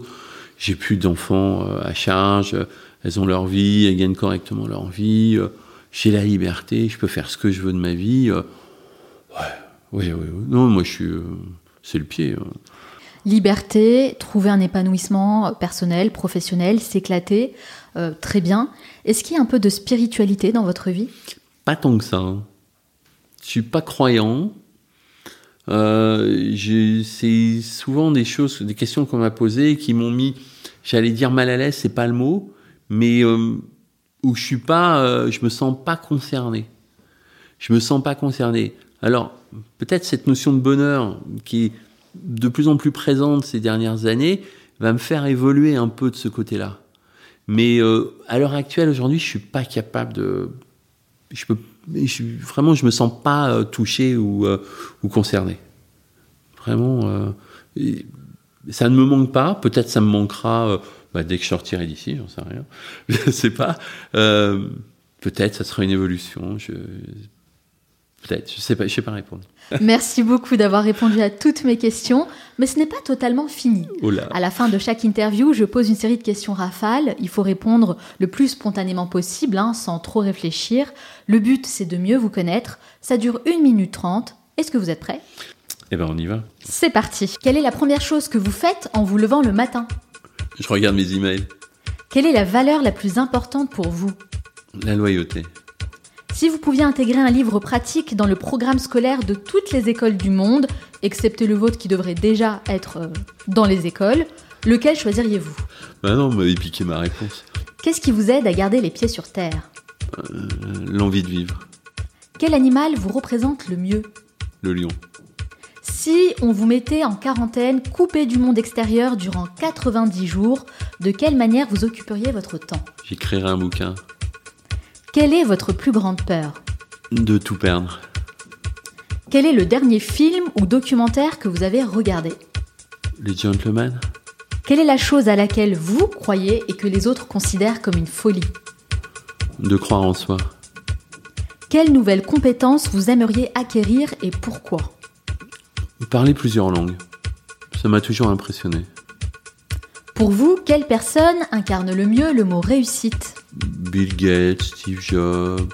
J'ai plus d'enfants euh, à charge, elles ont leur vie, elles gagnent correctement leur vie. j'ai la liberté, je peux faire ce que je veux de ma vie. ouais, oui, oui, Non, moi, je suis. c'est le pied. Hein. Liberté, trouver un épanouissement personnel, professionnel, s'éclater. Euh, très bien. Est-ce qu'il y a un peu de spiritualité dans votre vie? Pas tant que ça. Hein. Je suis pas croyant. Euh, c'est souvent des choses, des questions qu'on m'a posées qui m'ont mis, j'allais dire mal à l'aise, c'est pas le mot, mais euh, où je suis pas, je me sens pas concerné. Je me sens pas concerné. Alors peut-être cette notion de bonheur qui est de plus en plus présente ces dernières années va me faire évoluer un peu de ce côté-là. Mais euh, à l'heure actuelle, aujourd'hui, je suis pas capable de. Je peux. Je, vraiment, je me sens pas euh, touché ou, euh, ou concerné. Vraiment, ça ne me manque pas. Peut-être ça me manquera bah, dès que je sortirai d'ici, j'en sais rien. Je sais pas. Peut-être ça sera une évolution. Je, Peut-être, je sais pas, je sais pas répondre. Merci beaucoup d'avoir répondu à toutes mes questions, mais ce n'est pas totalement fini. Oh à la fin de chaque interview, je pose une série de questions rafales. Il faut répondre le plus spontanément possible, hein, sans trop réfléchir. Le but, c'est de mieux vous connaître. Ça dure 1 minute 30. Est-ce que vous êtes prêt Eh ben, on y va. C'est parti. Quelle est la première chose que vous faites en vous levant le matin? Je regarde mes emails. Quelle est la valeur la plus importante pour vous? La loyauté. Si vous pouviez intégrer un livre pratique dans le programme scolaire de toutes les écoles du monde, excepté le vôtre qui devrait déjà être euh, dans les écoles, lequel choisiriez-vous? Bah non, vous m'avez piqué ma réponse. Qu'est-ce qui vous aide à garder les pieds sur terre? Euh, L'envie de vivre. Quel animal vous représente le mieux? Le lion. Si on vous mettait en quarantaine, coupé du monde extérieur durant 90 jours, de quelle manière vous occuperiez votre temps? J'écrirais un bouquin. Quelle est votre plus grande peur De tout perdre. Quel est le dernier film ou documentaire que vous avez regardé Les Gentlemen. Quelle est la chose à laquelle vous croyez et que les autres considèrent comme une folie De croire en soi. Quelle nouvelle compétence vous aimeriez acquérir et pourquoi Parler plusieurs langues. Ça m'a toujours impressionné. Pour vous, quelle personne incarne le mieux le mot réussite? Bill Gates, Steve Jobs.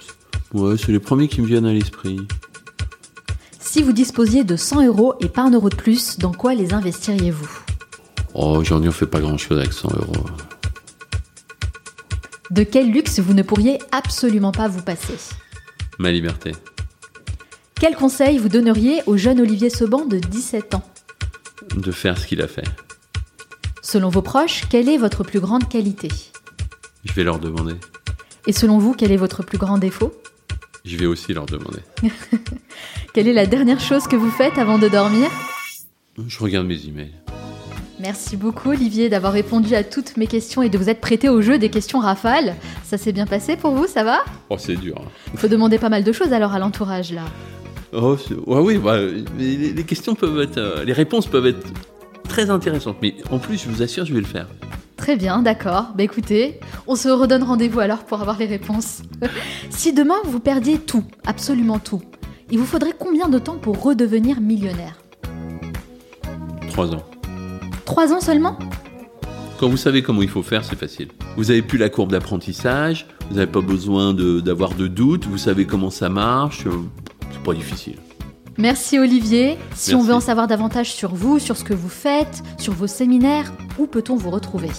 Ouais, c'est les premiers qui me viennent à l'esprit. Si vous disposiez de 100 euros et pas un euro de plus, dans quoi les investiriez-vous? Oh, j'en ai fait pas grand-chose avec 100 euros. De quel luxe vous ne pourriez absolument pas vous passer? Ma liberté. Quel conseil vous donneriez au jeune Olivier Seban de 17 ans? De faire ce qu'il a fait. Selon vos proches, quelle est votre plus grande qualité? Je vais leur demander. Et selon vous, quel est votre plus grand défaut? Je vais aussi leur demander. Quelle est la dernière chose que vous faites avant de dormir? Je regarde mes emails. Merci beaucoup Olivier d'avoir répondu à toutes mes questions et de vous être prêté au jeu des questions rafales. Ça s'est bien passé pour vous, ça va? Oh, c'est dur. Hein. Il faut demander pas mal de choses alors à l'entourage là. Oh, oui, bah, les, questions peuvent être, euh, les réponses peuvent être très intéressantes, mais en plus, je vous assure, je vais le faire. Très bien, d'accord. Bah écoutez, on se redonne rendez-vous alors pour avoir les réponses. si demain vous perdiez tout, absolument tout, il vous faudrait combien de temps pour redevenir millionnaire? Trois ans. Trois ans seulement? Quand vous savez comment il faut faire, c'est facile. Vous n'avez plus la courbe d'apprentissage, vous n'avez pas besoin d'avoir de, de doutes, vous savez comment ça marche, c'est pas difficile. Merci Olivier. Si on veut en savoir davantage sur vous, sur ce que vous faites, sur vos séminaires, où peut-on vous retrouver?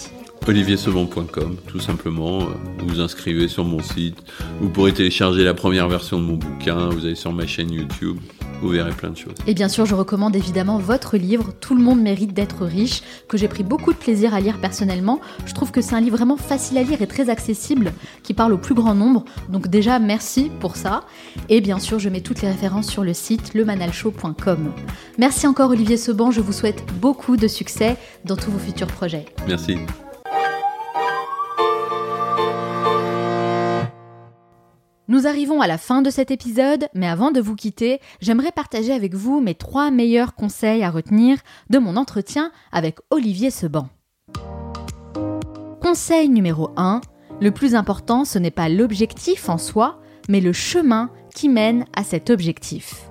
oliviersebon.com, tout simplement. Vous vous inscrivez sur mon site. Vous pourrez télécharger la première version de mon bouquin. Vous allez sur ma chaîne YouTube. Vous verrez plein de choses. Et bien sûr, je recommande évidemment votre livre, Tout le monde mérite d'être riche, que j'ai pris beaucoup de plaisir à lire personnellement. Je trouve que c'est un livre vraiment facile à lire et très accessible, qui parle au plus grand nombre. Donc déjà, merci pour ça. Et bien sûr, je mets toutes les références sur le site lemanalshow.com. Merci encore Olivier Seban, je vous souhaite beaucoup de succès dans tous vos futurs projets. Merci. Nous arrivons à la fin de cet épisode, mais avant de vous quitter, j'aimerais partager avec vous mes trois meilleurs conseils à retenir de mon entretien avec Olivier Seban. Conseil numéro 1. Le plus important, ce n'est pas l'objectif en soi, mais le chemin qui mène à cet objectif.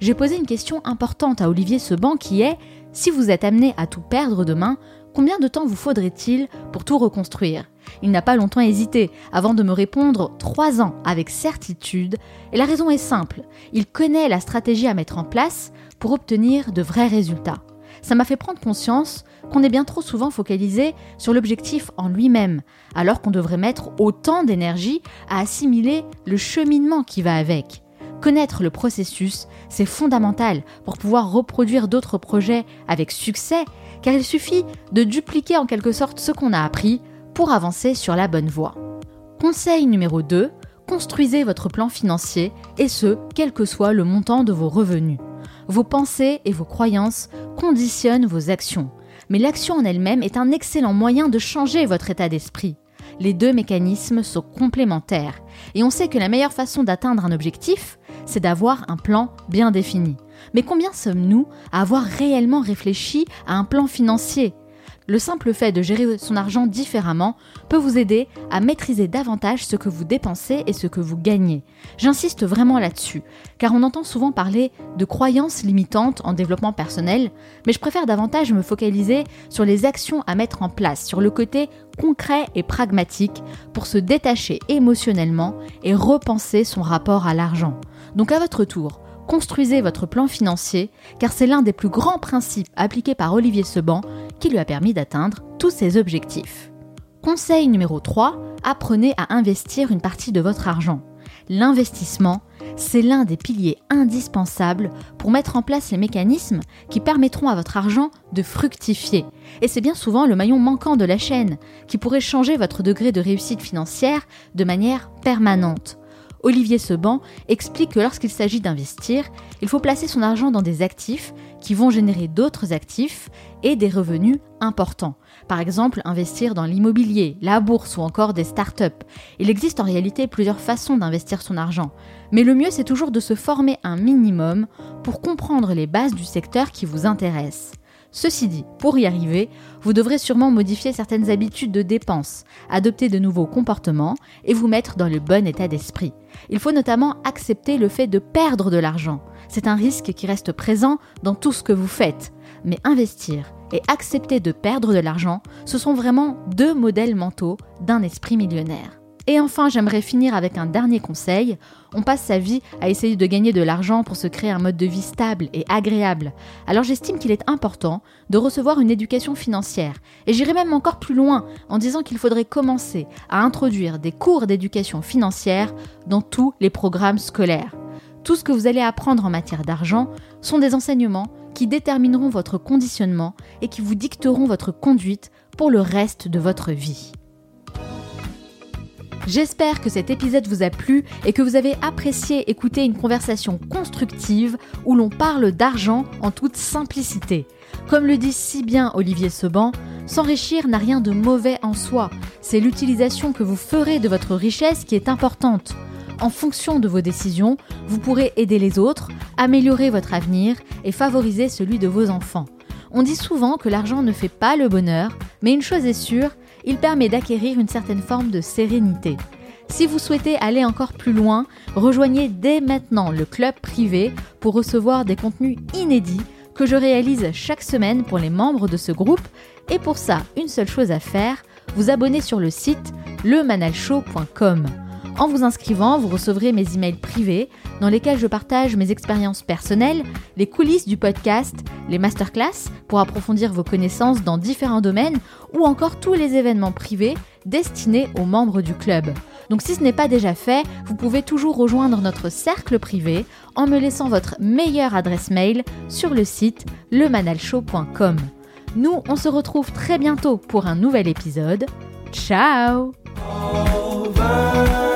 J'ai posé une question importante à Olivier Seban qui est si vous êtes amené à tout perdre demain, combien de temps vous faudrait-il pour tout reconstruire? Il n'a pas longtemps hésité avant de me répondre trois ans avec certitude, et la raison est simple, il connaît la stratégie à mettre en place pour obtenir de vrais résultats. Ça m'a fait prendre conscience qu'on est bien trop souvent focalisé sur l'objectif en lui-même, alors qu'on devrait mettre autant d'énergie à assimiler le cheminement qui va avec. Connaître le processus, c'est fondamental pour pouvoir reproduire d'autres projets avec succès, car il suffit de dupliquer en quelque sorte ce qu'on a appris pour avancer sur la bonne voie. Conseil numéro 2, construisez votre plan financier et ce, quel que soit le montant de vos revenus. Vos pensées et vos croyances conditionnent vos actions, mais l'action en elle-même est un excellent moyen de changer votre état d'esprit. Les deux mécanismes sont complémentaires et on sait que la meilleure façon d'atteindre un objectif, c'est d'avoir un plan bien défini. Mais combien sommes-nous à avoir réellement réfléchi à un plan financier? Le simple fait de gérer son argent différemment peut vous aider à maîtriser davantage ce que vous dépensez et ce que vous gagnez. J'insiste vraiment là-dessus, car on entend souvent parler de croyances limitantes en développement personnel, mais je préfère davantage me focaliser sur les actions à mettre en place, sur le côté concret et pragmatique pour se détacher émotionnellement et repenser son rapport à l'argent. Donc à votre tour, construisez votre plan financier, car c'est l'un des plus grands principes appliqués par Olivier Seban qui lui a permis d'atteindre tous ses objectifs. Conseil numéro 3, apprenez à investir une partie de votre argent. L'investissement, c'est l'un des piliers indispensables pour mettre en place les mécanismes qui permettront à votre argent de fructifier. Et c'est bien souvent le maillon manquant de la chaîne qui pourrait changer votre degré de réussite financière de manière permanente. Olivier Seban explique que lorsqu'il s'agit d'investir, il faut placer son argent dans des actifs qui vont générer d'autres actifs et des revenus importants. Par exemple, investir dans l'immobilier, la bourse ou encore des startups. Il existe en réalité plusieurs façons d'investir son argent, mais le mieux c'est toujours de se former un minimum pour comprendre les bases du secteur qui vous intéresse. Ceci dit, pour y arriver, vous devrez sûrement modifier certaines habitudes de dépenses, adopter de nouveaux comportements et vous mettre dans le bon état d'esprit. Il faut notamment accepter le fait de perdre de l'argent. C'est un risque qui reste présent dans tout ce que vous faites. Mais investir et accepter de perdre de l'argent, ce sont vraiment deux modèles mentaux d'un esprit millionnaire. Et enfin, j'aimerais finir avec un dernier conseil. On passe sa vie à essayer de gagner de l'argent pour se créer un mode de vie stable et agréable. Alors j'estime qu'il est important de recevoir une éducation financière. Et j'irai même encore plus loin en disant qu'il faudrait commencer à introduire des cours d'éducation financière dans tous les programmes scolaires. Tout ce que vous allez apprendre en matière d'argent sont des enseignements qui détermineront votre conditionnement et qui vous dicteront votre conduite pour le reste de votre vie. J'espère que cet épisode vous a plu et que vous avez apprécié écouter une conversation constructive où l'on parle d'argent en toute simplicité. Comme le dit si bien Olivier Seban, s'enrichir n'a rien de mauvais en soi, c'est l'utilisation que vous ferez de votre richesse qui est importante. En fonction de vos décisions, vous pourrez aider les autres, améliorer votre avenir et favoriser celui de vos enfants. On dit souvent que l'argent ne fait pas le bonheur, mais une chose est sûre, il permet d'acquérir une certaine forme de sérénité. Si vous souhaitez aller encore plus loin, rejoignez dès maintenant le club privé pour recevoir des contenus inédits que je réalise chaque semaine pour les membres de ce groupe. Et pour ça, une seule chose à faire, vous abonner sur le site lemanalshow.com. En vous inscrivant, vous recevrez mes emails privés dans lesquels je partage mes expériences personnelles, les coulisses du podcast, les masterclass pour approfondir vos connaissances dans différents domaines ou encore tous les événements privés destinés aux membres du club. Donc si ce n'est pas déjà fait, vous pouvez toujours rejoindre notre cercle privé en me laissant votre meilleure adresse mail sur le site lemanalshow.com. Nous, on se retrouve très bientôt pour un nouvel épisode. Ciao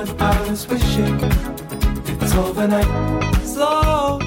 I was wishing it's overnight. Slow